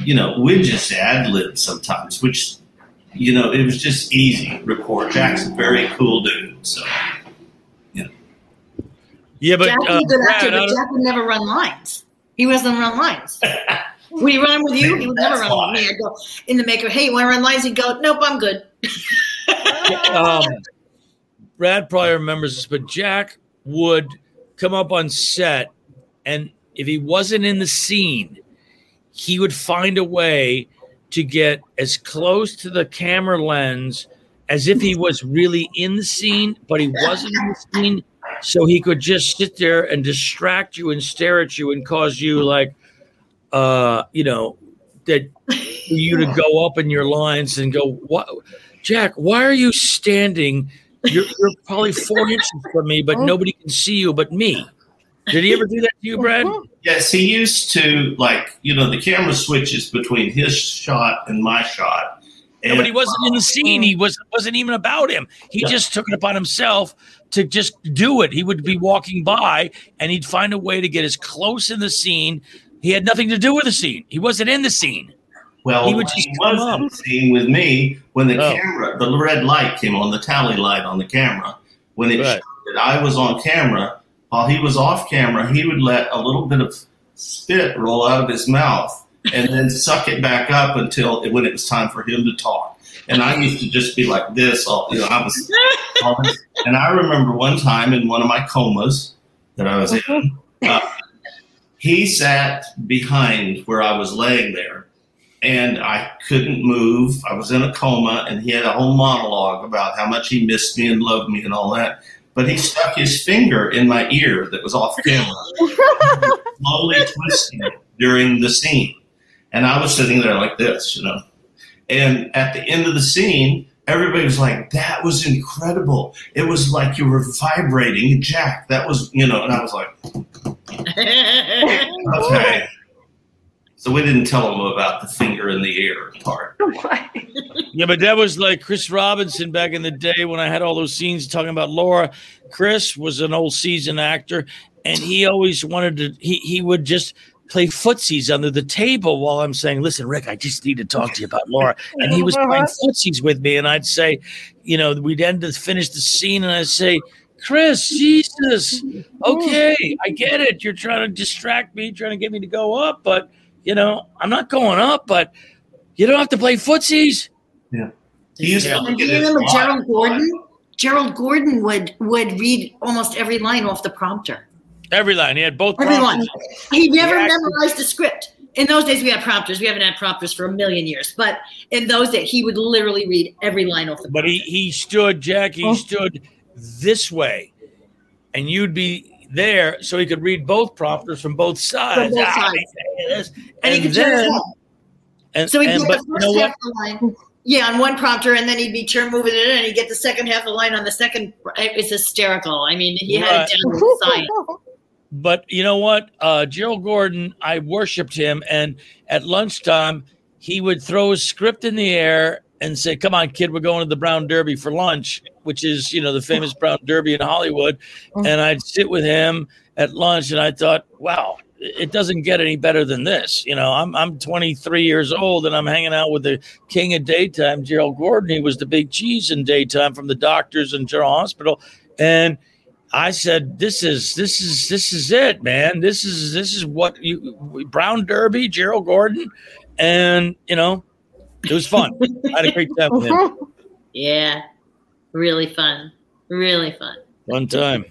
you know, we just ad lib sometimes, which you know it was just easy to record. Jack's a very cool dude, so Yeah, but Jack uh, a good Brad, actor, but Jack would never run lines. He wasn't run lines. Would he run with you? He would never That's run with me. I'd go in the maker, hey, you want to run lines? He'd go, nope, I'm good. um, Brad probably remembers this, but Jack would come up on set, and if he wasn't in the scene, he would find a way to get as close to the camera lens as if he was really in the scene, but he wasn't in the scene. So he could just sit there and distract you and stare at you and cause you like, uh, you know, that you to go up in your lines and go, what, Jack? Why are you standing? You're, you're probably four inches from me, but nobody can see you but me. Did he ever do that to you, Brad? Yes, he used to like you know the camera switches between his shot and my shot. No, but he wasn't in the scene. He was wasn't even about him. He Yeah. just took it upon himself to just do it. He would be walking by and he'd find a way to get as close in the scene. He had nothing to do with the scene. He wasn't in the scene. Well, He would just he was up. in the scene with me when the Oh. camera, the red light came on, the tally light on the camera. When it Right. showed that I was on camera, while he was off camera, he would let a little bit of spit roll out of his mouth and then suck it back up until when it was time for him to talk. And I used to just be like this. All, you know, I was, and I remember one time in one of my comas that I was in, uh, he sat behind where I was laying there and I couldn't move. I was in a coma, and he had a whole monologue about how much he missed me and loved me and all that. But he stuck his finger in my ear that was off camera, slowly twisting it during the scene. And I was sitting there like this, you know. And at the end of the scene, everybody was like, that was incredible. It was like you were vibrating, Jack. That was, you know, and I was like, okay. So we didn't tell them about the finger in the air part. Yeah, but that was like Chris Robinson back in the day when I had all those scenes talking about Laura. Chris was an old seasoned actor, and he always wanted to. He he would just play footsies under the table while I'm saying, "Listen, Rick, I just need to talk to you about Laura." And he was uh-huh. playing footsies with me, and I'd say, you know, we'd end to finish the scene, and I'd say. Chris, Jesus. Okay, I get it. You're trying to distract me, trying to get me to go up, but you know, I'm not going up, but you don't have to play footsies. Yeah. He used to do you remember. Gerald Gordon? Gerald Gordon would would read almost every line off the prompter. Every line. He had both Everyone. prompters. He never He actually- memorized the script. In those days, we had prompters. We haven't had prompters for a million years. But in those days, he would literally read every line off the But he he stood, Jackie, he stood this way, and you'd be there, so he could read both prompters from both sides. both Ah, sides. yes. And he And could turn his then, and, So he'd and get but the you first know half of the line, yeah, on one prompter, and then he'd be turn moving it in, and he'd get the second half of the line on the second. It was hysterical. I mean, he had it down to science. But you know what? Uh, Gerald Gordon, I worshipped him. And at lunchtime, he would throw his script in the air and say, Come on, kid, we're going to the Brown Derby for lunch, which is, you know, the famous Brown Derby in Hollywood. And I'd sit with him at lunch and I thought, wow, it doesn't get any better than this. You know, I'm, I'm 23 years old and I'm hanging out with the king of daytime, Gerald Gordon. He was the big cheese in daytime from the doctors and General Hospital. And I said, "This is this is this is it, man. This is this is what you Brown Derby, Gerald Gordon, and you know, it was fun. I had a great time with him. Yeah, really fun. Really fun. One time.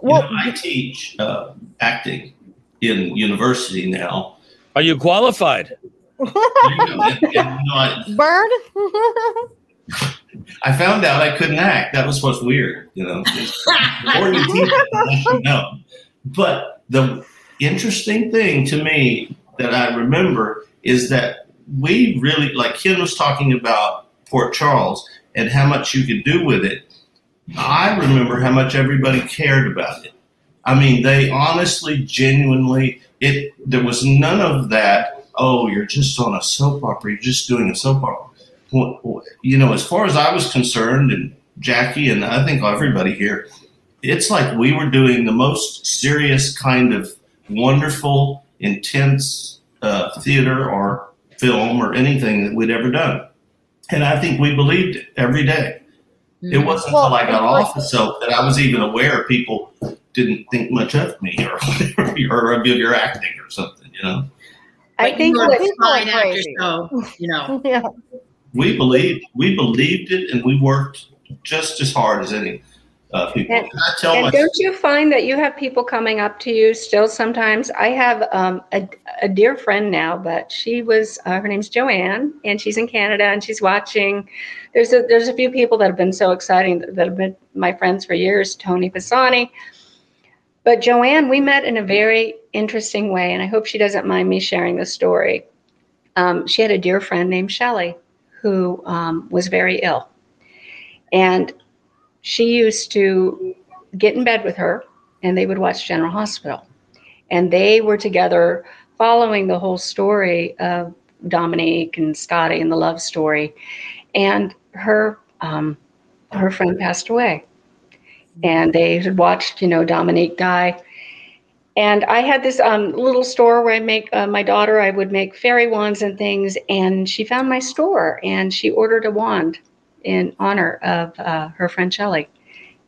well, know, I teach uh, acting in university now. Are you qualified? And, and, you Bird? I found out I couldn't act. That was what's weird, you know. The more you teach, the less you know. But the interesting thing to me that I remember is that we really, like Kin was talking about Port Charles and how much you could do with it. I remember how much everybody cared about it. I mean, they honestly, genuinely, it. There was none of that. Oh, you're just on a soap opera. You're just doing a soap opera you know, as far as I was concerned, and Jackie and I think everybody here, it's like we were doing the most serious kind of wonderful, intense uh, theater or film or anything that we'd ever done. And I think we believed it every day. It wasn't Well, until I got off the soap that I was even aware people didn't think much of me or or of your acting or something, you know. I But think you were a fine actor, so you know. yeah. We believed we believed it and we worked just as hard as any uh, people. And- And I tell And my don't you find that you have people coming up to you still sometimes? I have um, a, a dear friend now, but she was uh, her name's Joanne, and she's in Canada, and she's watching. There's a there's a few people that have been so exciting that, that have been my friends for years. Tony Pisani, but Joanne, we met in a very interesting way, and I hope she doesn't mind me sharing this story. Um, she had a dear friend named Shelley who um, was very ill, and she used to get in bed with her and they would watch General Hospital. And they were together following the whole story of Dominique and Scotty and the love story. And her um, her friend passed away. And they had watched, you know, Dominique die. And I had this um, little store where I make uh, my daughter, I would make fairy wands and things. And she found my store and she ordered a wand in honor of uh, her friend Shelley.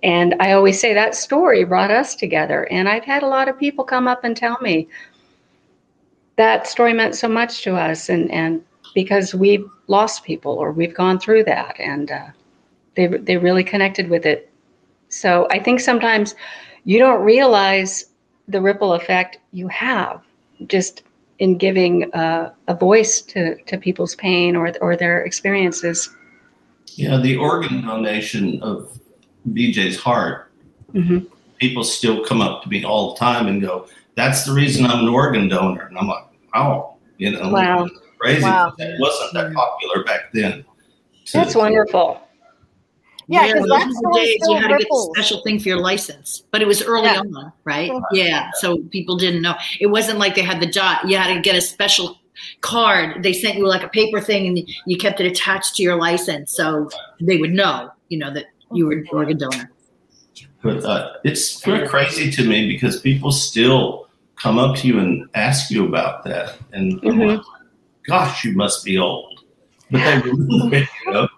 And I always say that story brought us together. And I've had a lot of people come up and tell me that story meant so much to us, and, and because we've lost people or we've gone through that, and uh, they, they really connected with it. So I think sometimes you don't realize the ripple effect you have just in giving uh, a voice to, to people's pain or, or their experiences. yeah, the organ donation of BJ's heart. Mhm. People still come up to me all the time and go, "That's the reason I'm an organ donor," and I'm like, "Oh, you know, Wow. crazy. Wow. That wasn't that popular back then." So- That's wonderful. Yeah, because those that the story days you still had to get the special thing for your license, but it was early Yeah. on, right? Yeah, so people didn't know. It wasn't like they had the dot. You had to get a special card. They sent you like a paper thing, and you kept it attached to your license, so they would know, you know, that you were an organ donor. But uh, it's very crazy to me because people still come up to you and ask you about that, and I'm Mhm. like, gosh, you must be old. But they remember you know.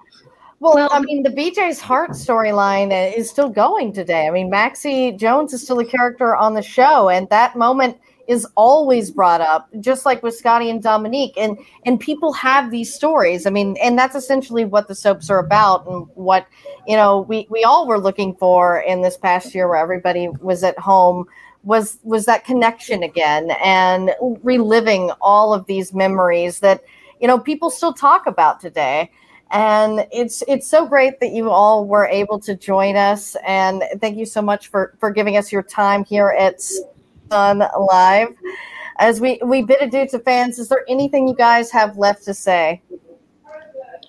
Well, I mean, the BJ's Heart storyline is still going today. I mean, Maxie Jones is still a character on the show, and that moment is always brought up, just like with Scotty and Dominique. And and people have these stories. I mean, and that's essentially what the soaps are about, and what you know we we all were looking for in this past year, where everybody was at home. Was was that connection again, and reliving all of these memories that you know people still talk about today and it's it's so great that you all were able to join us and thank you so much for for giving us your time here at Sun Live. As we we bid adieu to fans, is there anything you guys have left to say?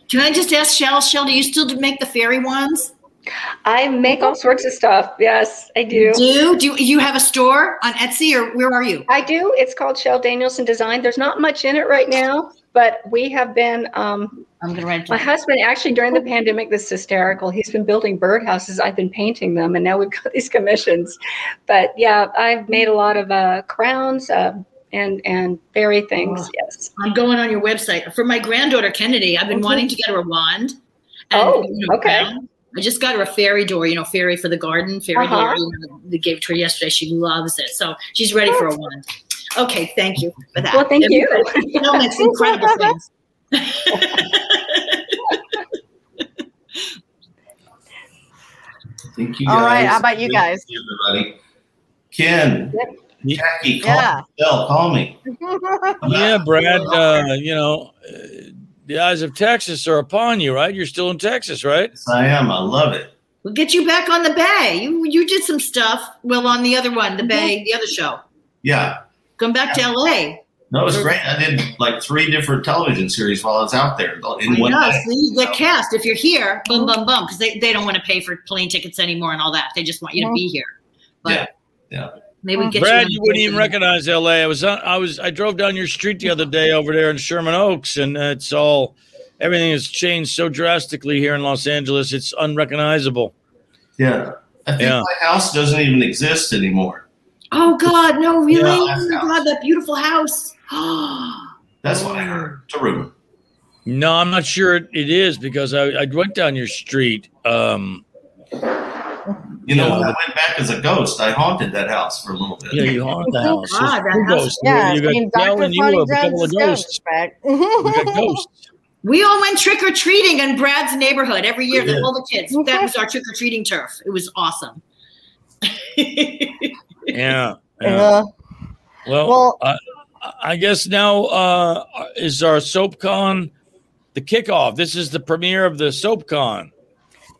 Can I just ask Shell? Shell, do you still make the fairy wands? I make all sorts of stuff. Yes, I do. Do do you have a store on Etsy or where are you? I do. It's called Shell Danielson Design. There's not much in it right now, but we have been. Um, I'm gonna write. my down. husband actually during the pandemic, this is hysterical. He's been building birdhouses. I've been painting them, and now we've got these commissions. But yeah, I've made a lot of uh, crowns uh, and and fairy things. Oh. Yes. I'm going on your website for my granddaughter Kennedy. I've been wanting to get her a wand. Oh, you know, okay. crown. I just got her a fairy door, you know, fairy for the garden, fairy Uh-huh. door. You know, they gave it to her yesterday. She loves it, so she's ready for a wand. Okay, thank you for that. Well, thank you. Shell makes incredible things. Thank you guys. right, how about you Thank guys? everybody. Kin, Yep. Jackie, call Yeah. Bill, call me. Yeah, Brad. Uh, you know, uh, the eyes of Texas are upon you, right? You're still in Texas, right? Yes, I am. I love it. We'll get you back on the Bay. You you did some stuff. Well, on the other one, the Mm-hmm. Bay, the other show. Yeah. Come back to LA. No, it was great. I did like three different television series while I was out there in I one know. night. See, you get cast if you're here. Boom, boom, boom. Because they, they don't want to pay for plane tickets anymore and all that. They just want you to be here. But Yeah, yeah. maybe get Brad, you. you wouldn't even recognize LA. I was on, I was I drove down your street the other day over there in Sherman Oaks, and it's all everything has changed so drastically here in Los Angeles. It's unrecognizable. Yeah. I think Yeah. my house doesn't even exist anymore. Oh God, no, really? Yeah, oh that's my God, that beautiful house. That's what I heard. It's a rumor. No, I'm not sure it, it is because I, I went down your street. Um, You know, Yeah. when I went back as a ghost, I haunted that house for a little bit. yeah, you haunted the house. God, that house- ghosts. Yeah, you I got mean, Dell Dr. and you Funny have a couple of ghosts. back. We got ghosts. We all went trick or treating in Brad's neighborhood every year. We did. All the kids. That was our trick or treating turf. It was awesome. Yeah. yeah. Yeah. Well, Well- I, I guess now uh, is our SoapCon the kickoff. This is the premiere of the SoapCon.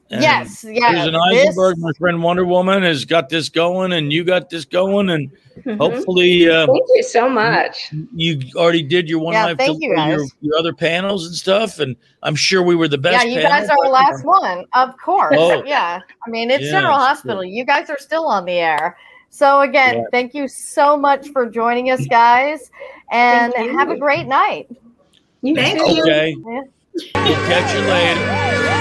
And yes, yeah. Susan this- Eisenberg, my friend Wonder Woman, has got this going, and you got this going, and Mhm. hopefully uh, Thank you so much. you already did your one Yeah, life thank you, your, guys. your other panels and stuff, and I'm sure we were the best. yeah, you panel, guys are the last one, of course. Oh. Yeah, I mean it's Yeah, General it's Hospital. You guys are still on the air. So again, Yeah. thank you so much for joining us, guys, and have a great night. You Thank too. you. Okay, Yeah. we'll catch you later.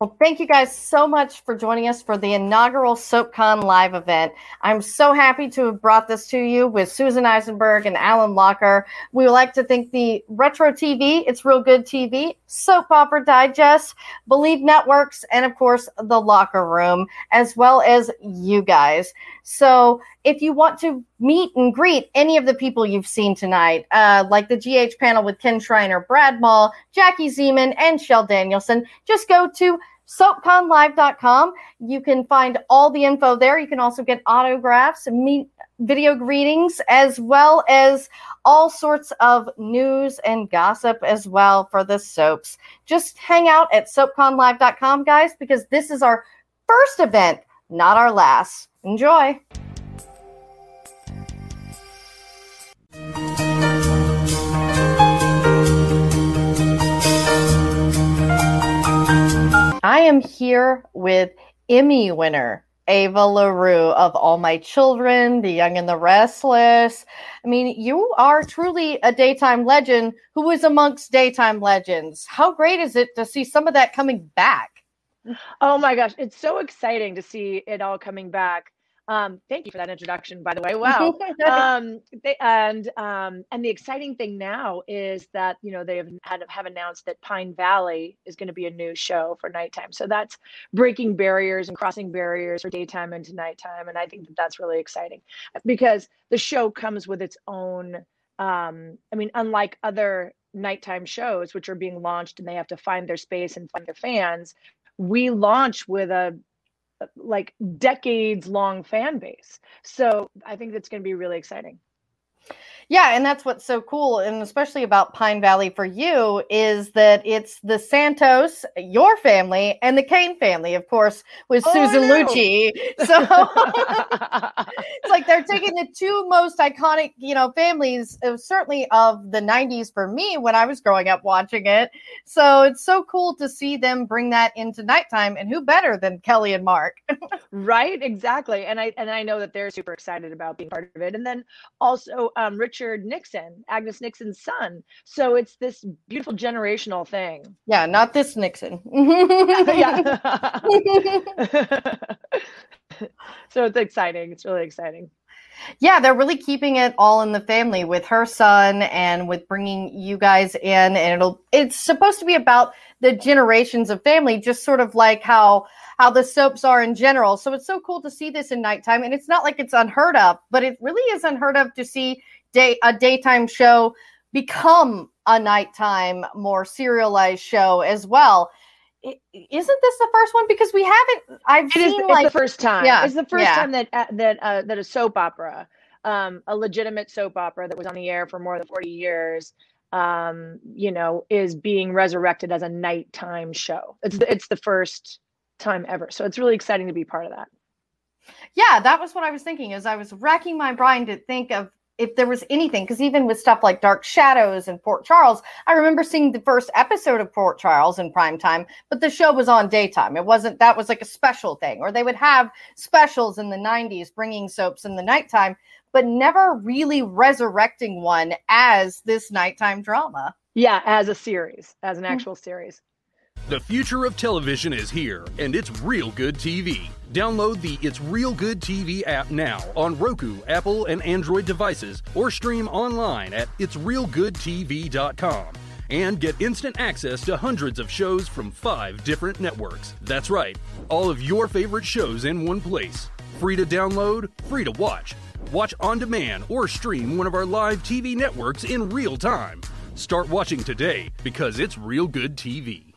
Well, thank you guys so much for joining us for the inaugural SoapCon live event. I'm so happy to have brought this to you with Susan Eisenberg and Alan Locker. We would like to thank the Retro TV, It's Real Good TV, Soap Opera Digest, Bleav Networks, and of course, The Locker Room, as well as you guys. So if you want to meet and greet any of the people you've seen tonight, uh, like the GH panel with Kin Shriner, Brad Maule, Jackie Zeman, and Shell Danielson, just go to soapconlive.com. You can find all the info there. You can also get autographs, meet video greetings, as well as all sorts of news and gossip as well for the soaps. Just hang out at soapconlive.com, guys, because this is our first event, not our last. Enjoy. I am here with Emmy winner Eva LaRue of All My Children, The Young and the Restless. I mean, you are truly a daytime legend who is amongst daytime legends. How great is it to see some of that coming back? Oh my gosh, it's so exciting to see it all coming back. Um, thank you for that introduction, by the way. Wow. um, they, and um, and the exciting thing now is that you know they have had, have announced that Pine Valley is going to be a new show for nighttime. So that's breaking barriers and crossing barriers for daytime into nighttime, and I think that that's really exciting because the show comes with its own. Um, I mean, unlike other nighttime shows, which are being launched and they have to find their space and find their fans, we launch with a like decades long fan base. So I think that's going to be really exciting. Yeah, and that's what's so cool, and especially about Pine Valley for you, is that it's the Santos, your family, and the Kane family, of course, with oh, Susan Lucci. So it's like they're taking the two most iconic, you know, families, uh, certainly of the '90s for me when I was growing up watching it. So it's so cool to see them bring that into nighttime, and who better than Kelly and Mark? right, exactly, and I and I know that they're super excited about being part of it, and then also um, Richard Richard Nixon, Agnes Nixon's son. So it's this beautiful generational thing. Yeah, not this Nixon. yeah. so it's exciting. It's really exciting. Yeah, they're really keeping it all in the family with her son and with bringing you guys in and it'll it's supposed to be about the generations of family just sort of like how how the soaps are in general. So it's so cool to see this in nighttime and it's not like it's unheard of, but it really is unheard of to see day a daytime show become a nighttime more serialized show as well. Isn't this the first one? Because we haven't i've it seen is, like the first time. yeah it's the first yeah. time that uh, that uh, that a soap opera um a legitimate soap opera that was on the air for more than 40 years um you know is being resurrected as a nighttime show. It's the, it's the first time ever. So it's really exciting to be part of that. Yeah that was what i was thinking as i was racking my brain to think of if there was anything, because even with stuff like Dark Shadows and Port Charles, I remember seeing the first episode of Port Charles in prime time, but the show was on daytime. It wasn't, that was like a special thing. Or they would have specials in the 90s bringing soaps in the nighttime, but never really resurrecting one as this nighttime drama. Yeah, as a series, as an hmm. actual series. The future of television is here, and it's real good TV. Download the It's Real Good TV app now on Roku, Apple, and Android devices, or stream online at itsrealgoodtv.com and get instant access to hundreds of shows from five different networks. That's right, all of your favorite shows in one place. Free to download, free to watch. Watch on demand or stream one of our live TV networks in real time. Start watching today because it's real good TV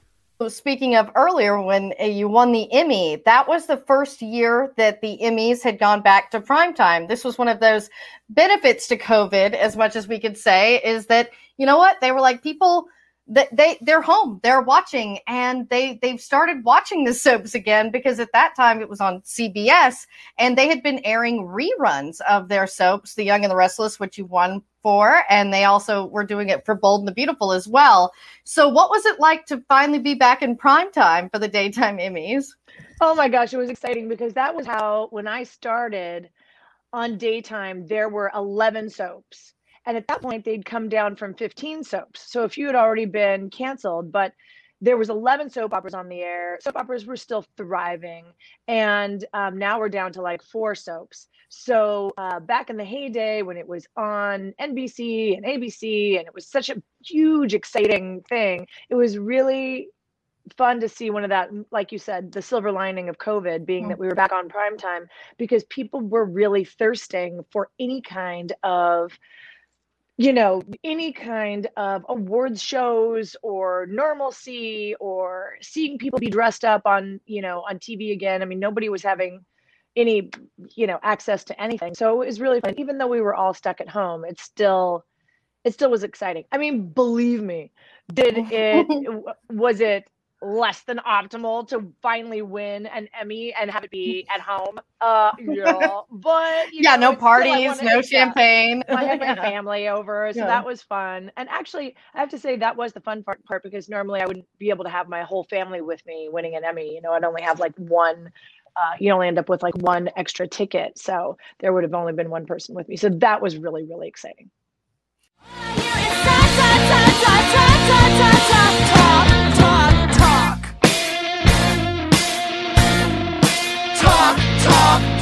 speaking of earlier when uh, you won the Emmy, that was the first year that the Emmys had gone back to primetime. This was one of those benefits to COVID, as much as we could say, is that, you know what? They were like, people they they're home. They're watching and they they've started watching the soaps again because at that time it was on CBS and they had been airing reruns of their soaps The Young and the Restless which you won for and they also were doing it for Bold and the Beautiful as well. So what was it like to finally be back in prime time for the daytime Emmys? Oh my gosh it was exciting because that was how when I started on daytime there were 11 soaps and at that point, they'd come down from 15 soaps. So if you had already been canceled, but there was 11 soap operas on the air soap operas were still thriving and um, now we're down to like four soaps so uh, back in the heyday when it was on nbc and abc and it was such a huge exciting thing it was really fun to see one of that like you said the silver lining of covid being that we were back on prime time because people were really thirsting for any kind of you know any kind of awards shows or normalcy or seeing people be dressed up on you know on tv again. I mean nobody was having any you know access to anything. So it was really fun. Even though we were all stuck at home it still it still was exciting. I mean believe me did it was it less than optimal to finally win an Emmy and have it be at home. Uh, yeah, but yeah, know, no parties, no yeah. champagne. I had my Yeah. family over, so Yeah. that was fun. And actually, I have to say that was the fun part, part because normally I wouldn't be able to have my whole family with me winning an Emmy. You know, I'd only have like one. Uh, you only end up with like one extra ticket, so there would have only been one person with me. So that was really, really exciting.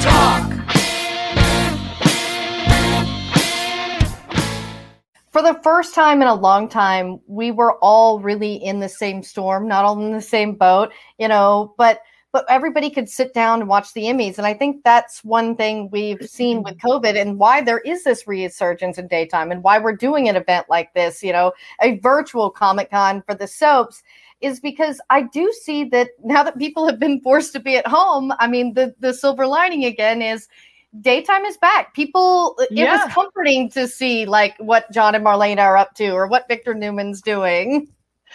Talk. For the first time in a long time, we were all really in the same storm, not all in the same boat, you know, but but everybody could sit down and watch the Emmys. And I think that's one thing we've seen with COVID and why there is this resurgence in daytime and why we're doing an event like this, you know, a virtual Comic Con for the soaps is because I do see that now that people have been forced to be at home, I mean, the, the silver lining again is daytime is back. People, it Yeah. was comforting to see like what John and Marlena are up to or what Victor Newman's doing.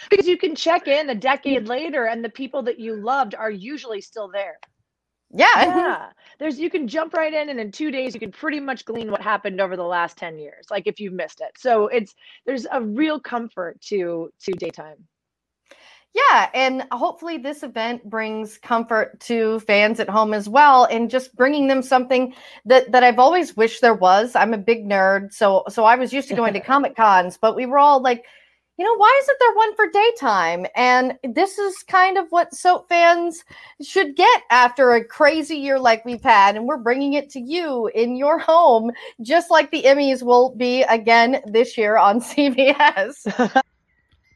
Because you can check in a decade later, and the people that you loved are usually still there. Yeah. Yeah. There's you can jump right in and in 2 days you can pretty much glean what happened over the last 10 years like if you've missed it. So it's there's a real comfort to to daytime. Yeah, and hopefully this event brings comfort to fans at home as well, and just bringing them something that that I've always wished there was. I'm a big nerd, so so I was used to going to comic cons, but we were all like, you know, why isn't there one for daytime? And this is kind of what soap fans should get after a crazy year like we've had, and we're bringing it to you in your home, just like the Emmys will be again this year on CBS.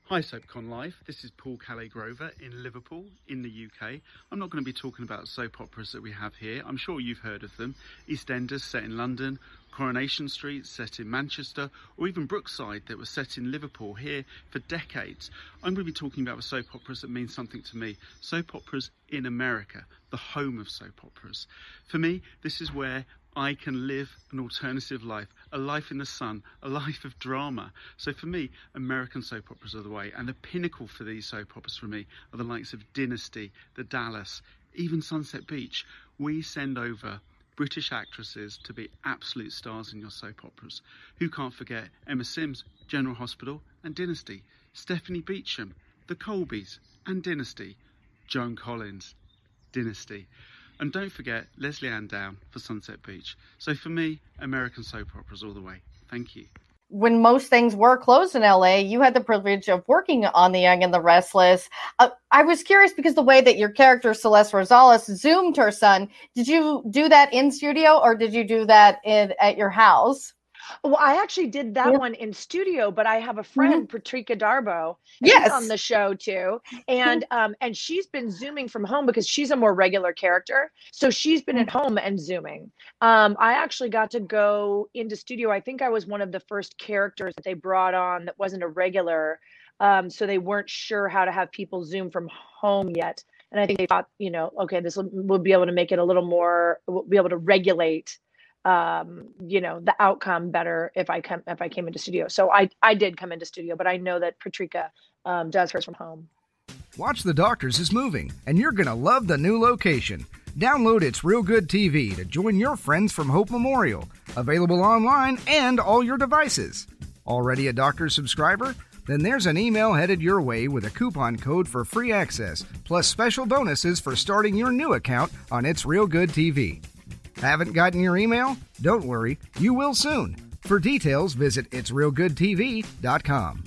Hi, SoapCon Live. This is Paul Calais Grover in Liverpool, in the UK. I'm not going to be talking about soap operas that we have here. I'm sure you've heard of them. EastEnders set in London, Coronation Street set in Manchester, or even Brookside that was set in Liverpool here for decades. I'm going to be talking about the soap operas that mean something to me. Soap operas in America, the home of soap operas. For me, this is where I can live an alternative life, a life in the sun, a life of drama. So for me, American soap operas are the way, and the pinnacle for these soap operas for me are the likes of Dynasty, The Dallas, even Sunset Beach. We send over British actresses to be absolute stars in your soap operas. Who can't forget Emma Samms, General Hospital, and Dynasty, Stephanie Beacham, The Colbys, and Dynasty, Joan Collins, Dynasty. And don't forget Lesley-Anne Down for Sunset Beach. So for me, American soap operas all the way. Thank you. when most things were closed in LA, you had the privilege of working on The Young and the Restless. Uh, I was curious because the way that your character, Celeste Rosales, zoomed her son, did you do that in studio or did you do that in at your house? Well, I actually did that one in studio, but I have a friend, Patrika Darbo, Yes. on the show too, and um, and she's been zooming from home because she's a more regular character, so she's been at home and zooming. Um, I actually got to go into studio. I think I was one of the first characters that they brought on that wasn't a regular, um, so they weren't sure how to have people zoom from home yet. And I think they thought, you know, okay, this will we'll be able to make it a little more, we'll be able to regulate um you know the outcome better if i come if i came into studio so i i did come into studio but i know that patrika um does hers from home Watch The Doctors is moving, and you're to love the new location. Download It's Real Good TV to join your friends from Hope Memorial. Available online and all your devices. Already a Doctors subscriber? Then there's an email headed your way with a coupon code for free access, plus special bonuses for starting your new account on It's Real Good TV. Haven't gotten your email? Don't worry, you will soon. For details, visit itsrealgoodtv.com.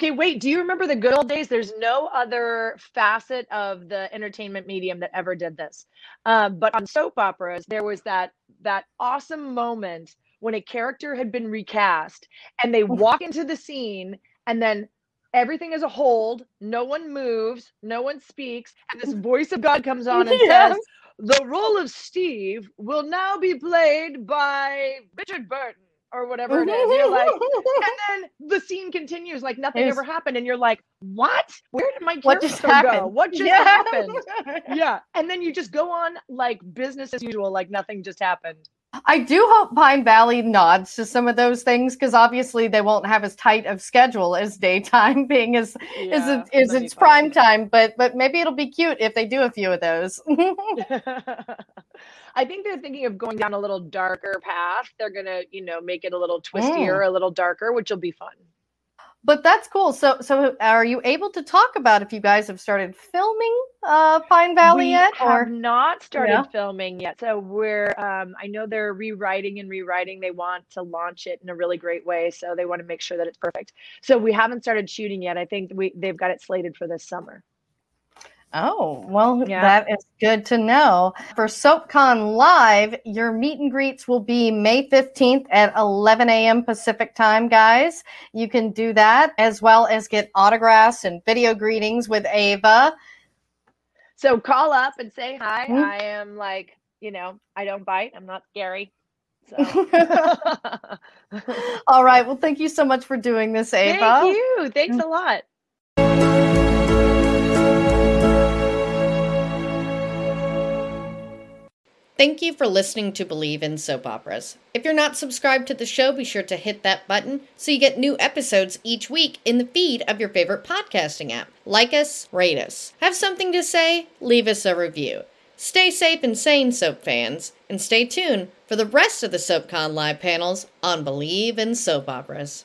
okay wait do you remember the good old days there's no other facet of the entertainment medium that ever did this um, but on soap operas there was that that awesome moment when a character had been recast and they walk into the scene and then everything is a hold no one moves no one speaks and this voice of god comes on and Yes. says the role of steve will now be played by richard burton or whatever it is you're like and then the scene continues like nothing Yes. ever happened and you're like what where did my What character just go what just Yeah. happened yeah and then you just go on like business as usual like nothing just happened I do hope Pine Valley nods to some of those things because obviously they won't have as tight of schedule as daytime, being as Yeah, as, it, as it's prime time. But but maybe it'll be cute if they do a few of those. I think they're thinking of going down a little darker path. They're gonna, you know, make it a little twistier, mm. a little darker, which will be fun. But that's cool. So so are you able to talk about if you guys have started filming uh, Pine Valley we yet? have Or not started Yeah. filming yet. So we're um I know they're rewriting and rewriting. They want to launch it in a really great way. So they want to make sure that it's perfect. So we haven't started shooting yet. I think we they've got it slated for this summer. Oh, well, Yeah. that is good to know. For SoapCon Live, your meet and greets will be May 15th at 11 a.m. Pacific time, guys. You can do that as well as get autographs and video greetings with Eva. So call up and say hi. Mhm. I am like, you know, I don't bite. I'm not scary. So All right. Well, thank you so much for doing this, Eva. thank you. Thanks a lot. Thank you for listening to Bleav in Soap Operas. If you're not subscribed to the show, be sure to hit that button so you get new episodes each week in the feed of your favorite podcasting app. Like us, rate us. Have something to say? Leave us a review. Stay safe and sane, soap fans, and stay tuned for the rest of the SoapCon live panels on Bleav in Soap Operas.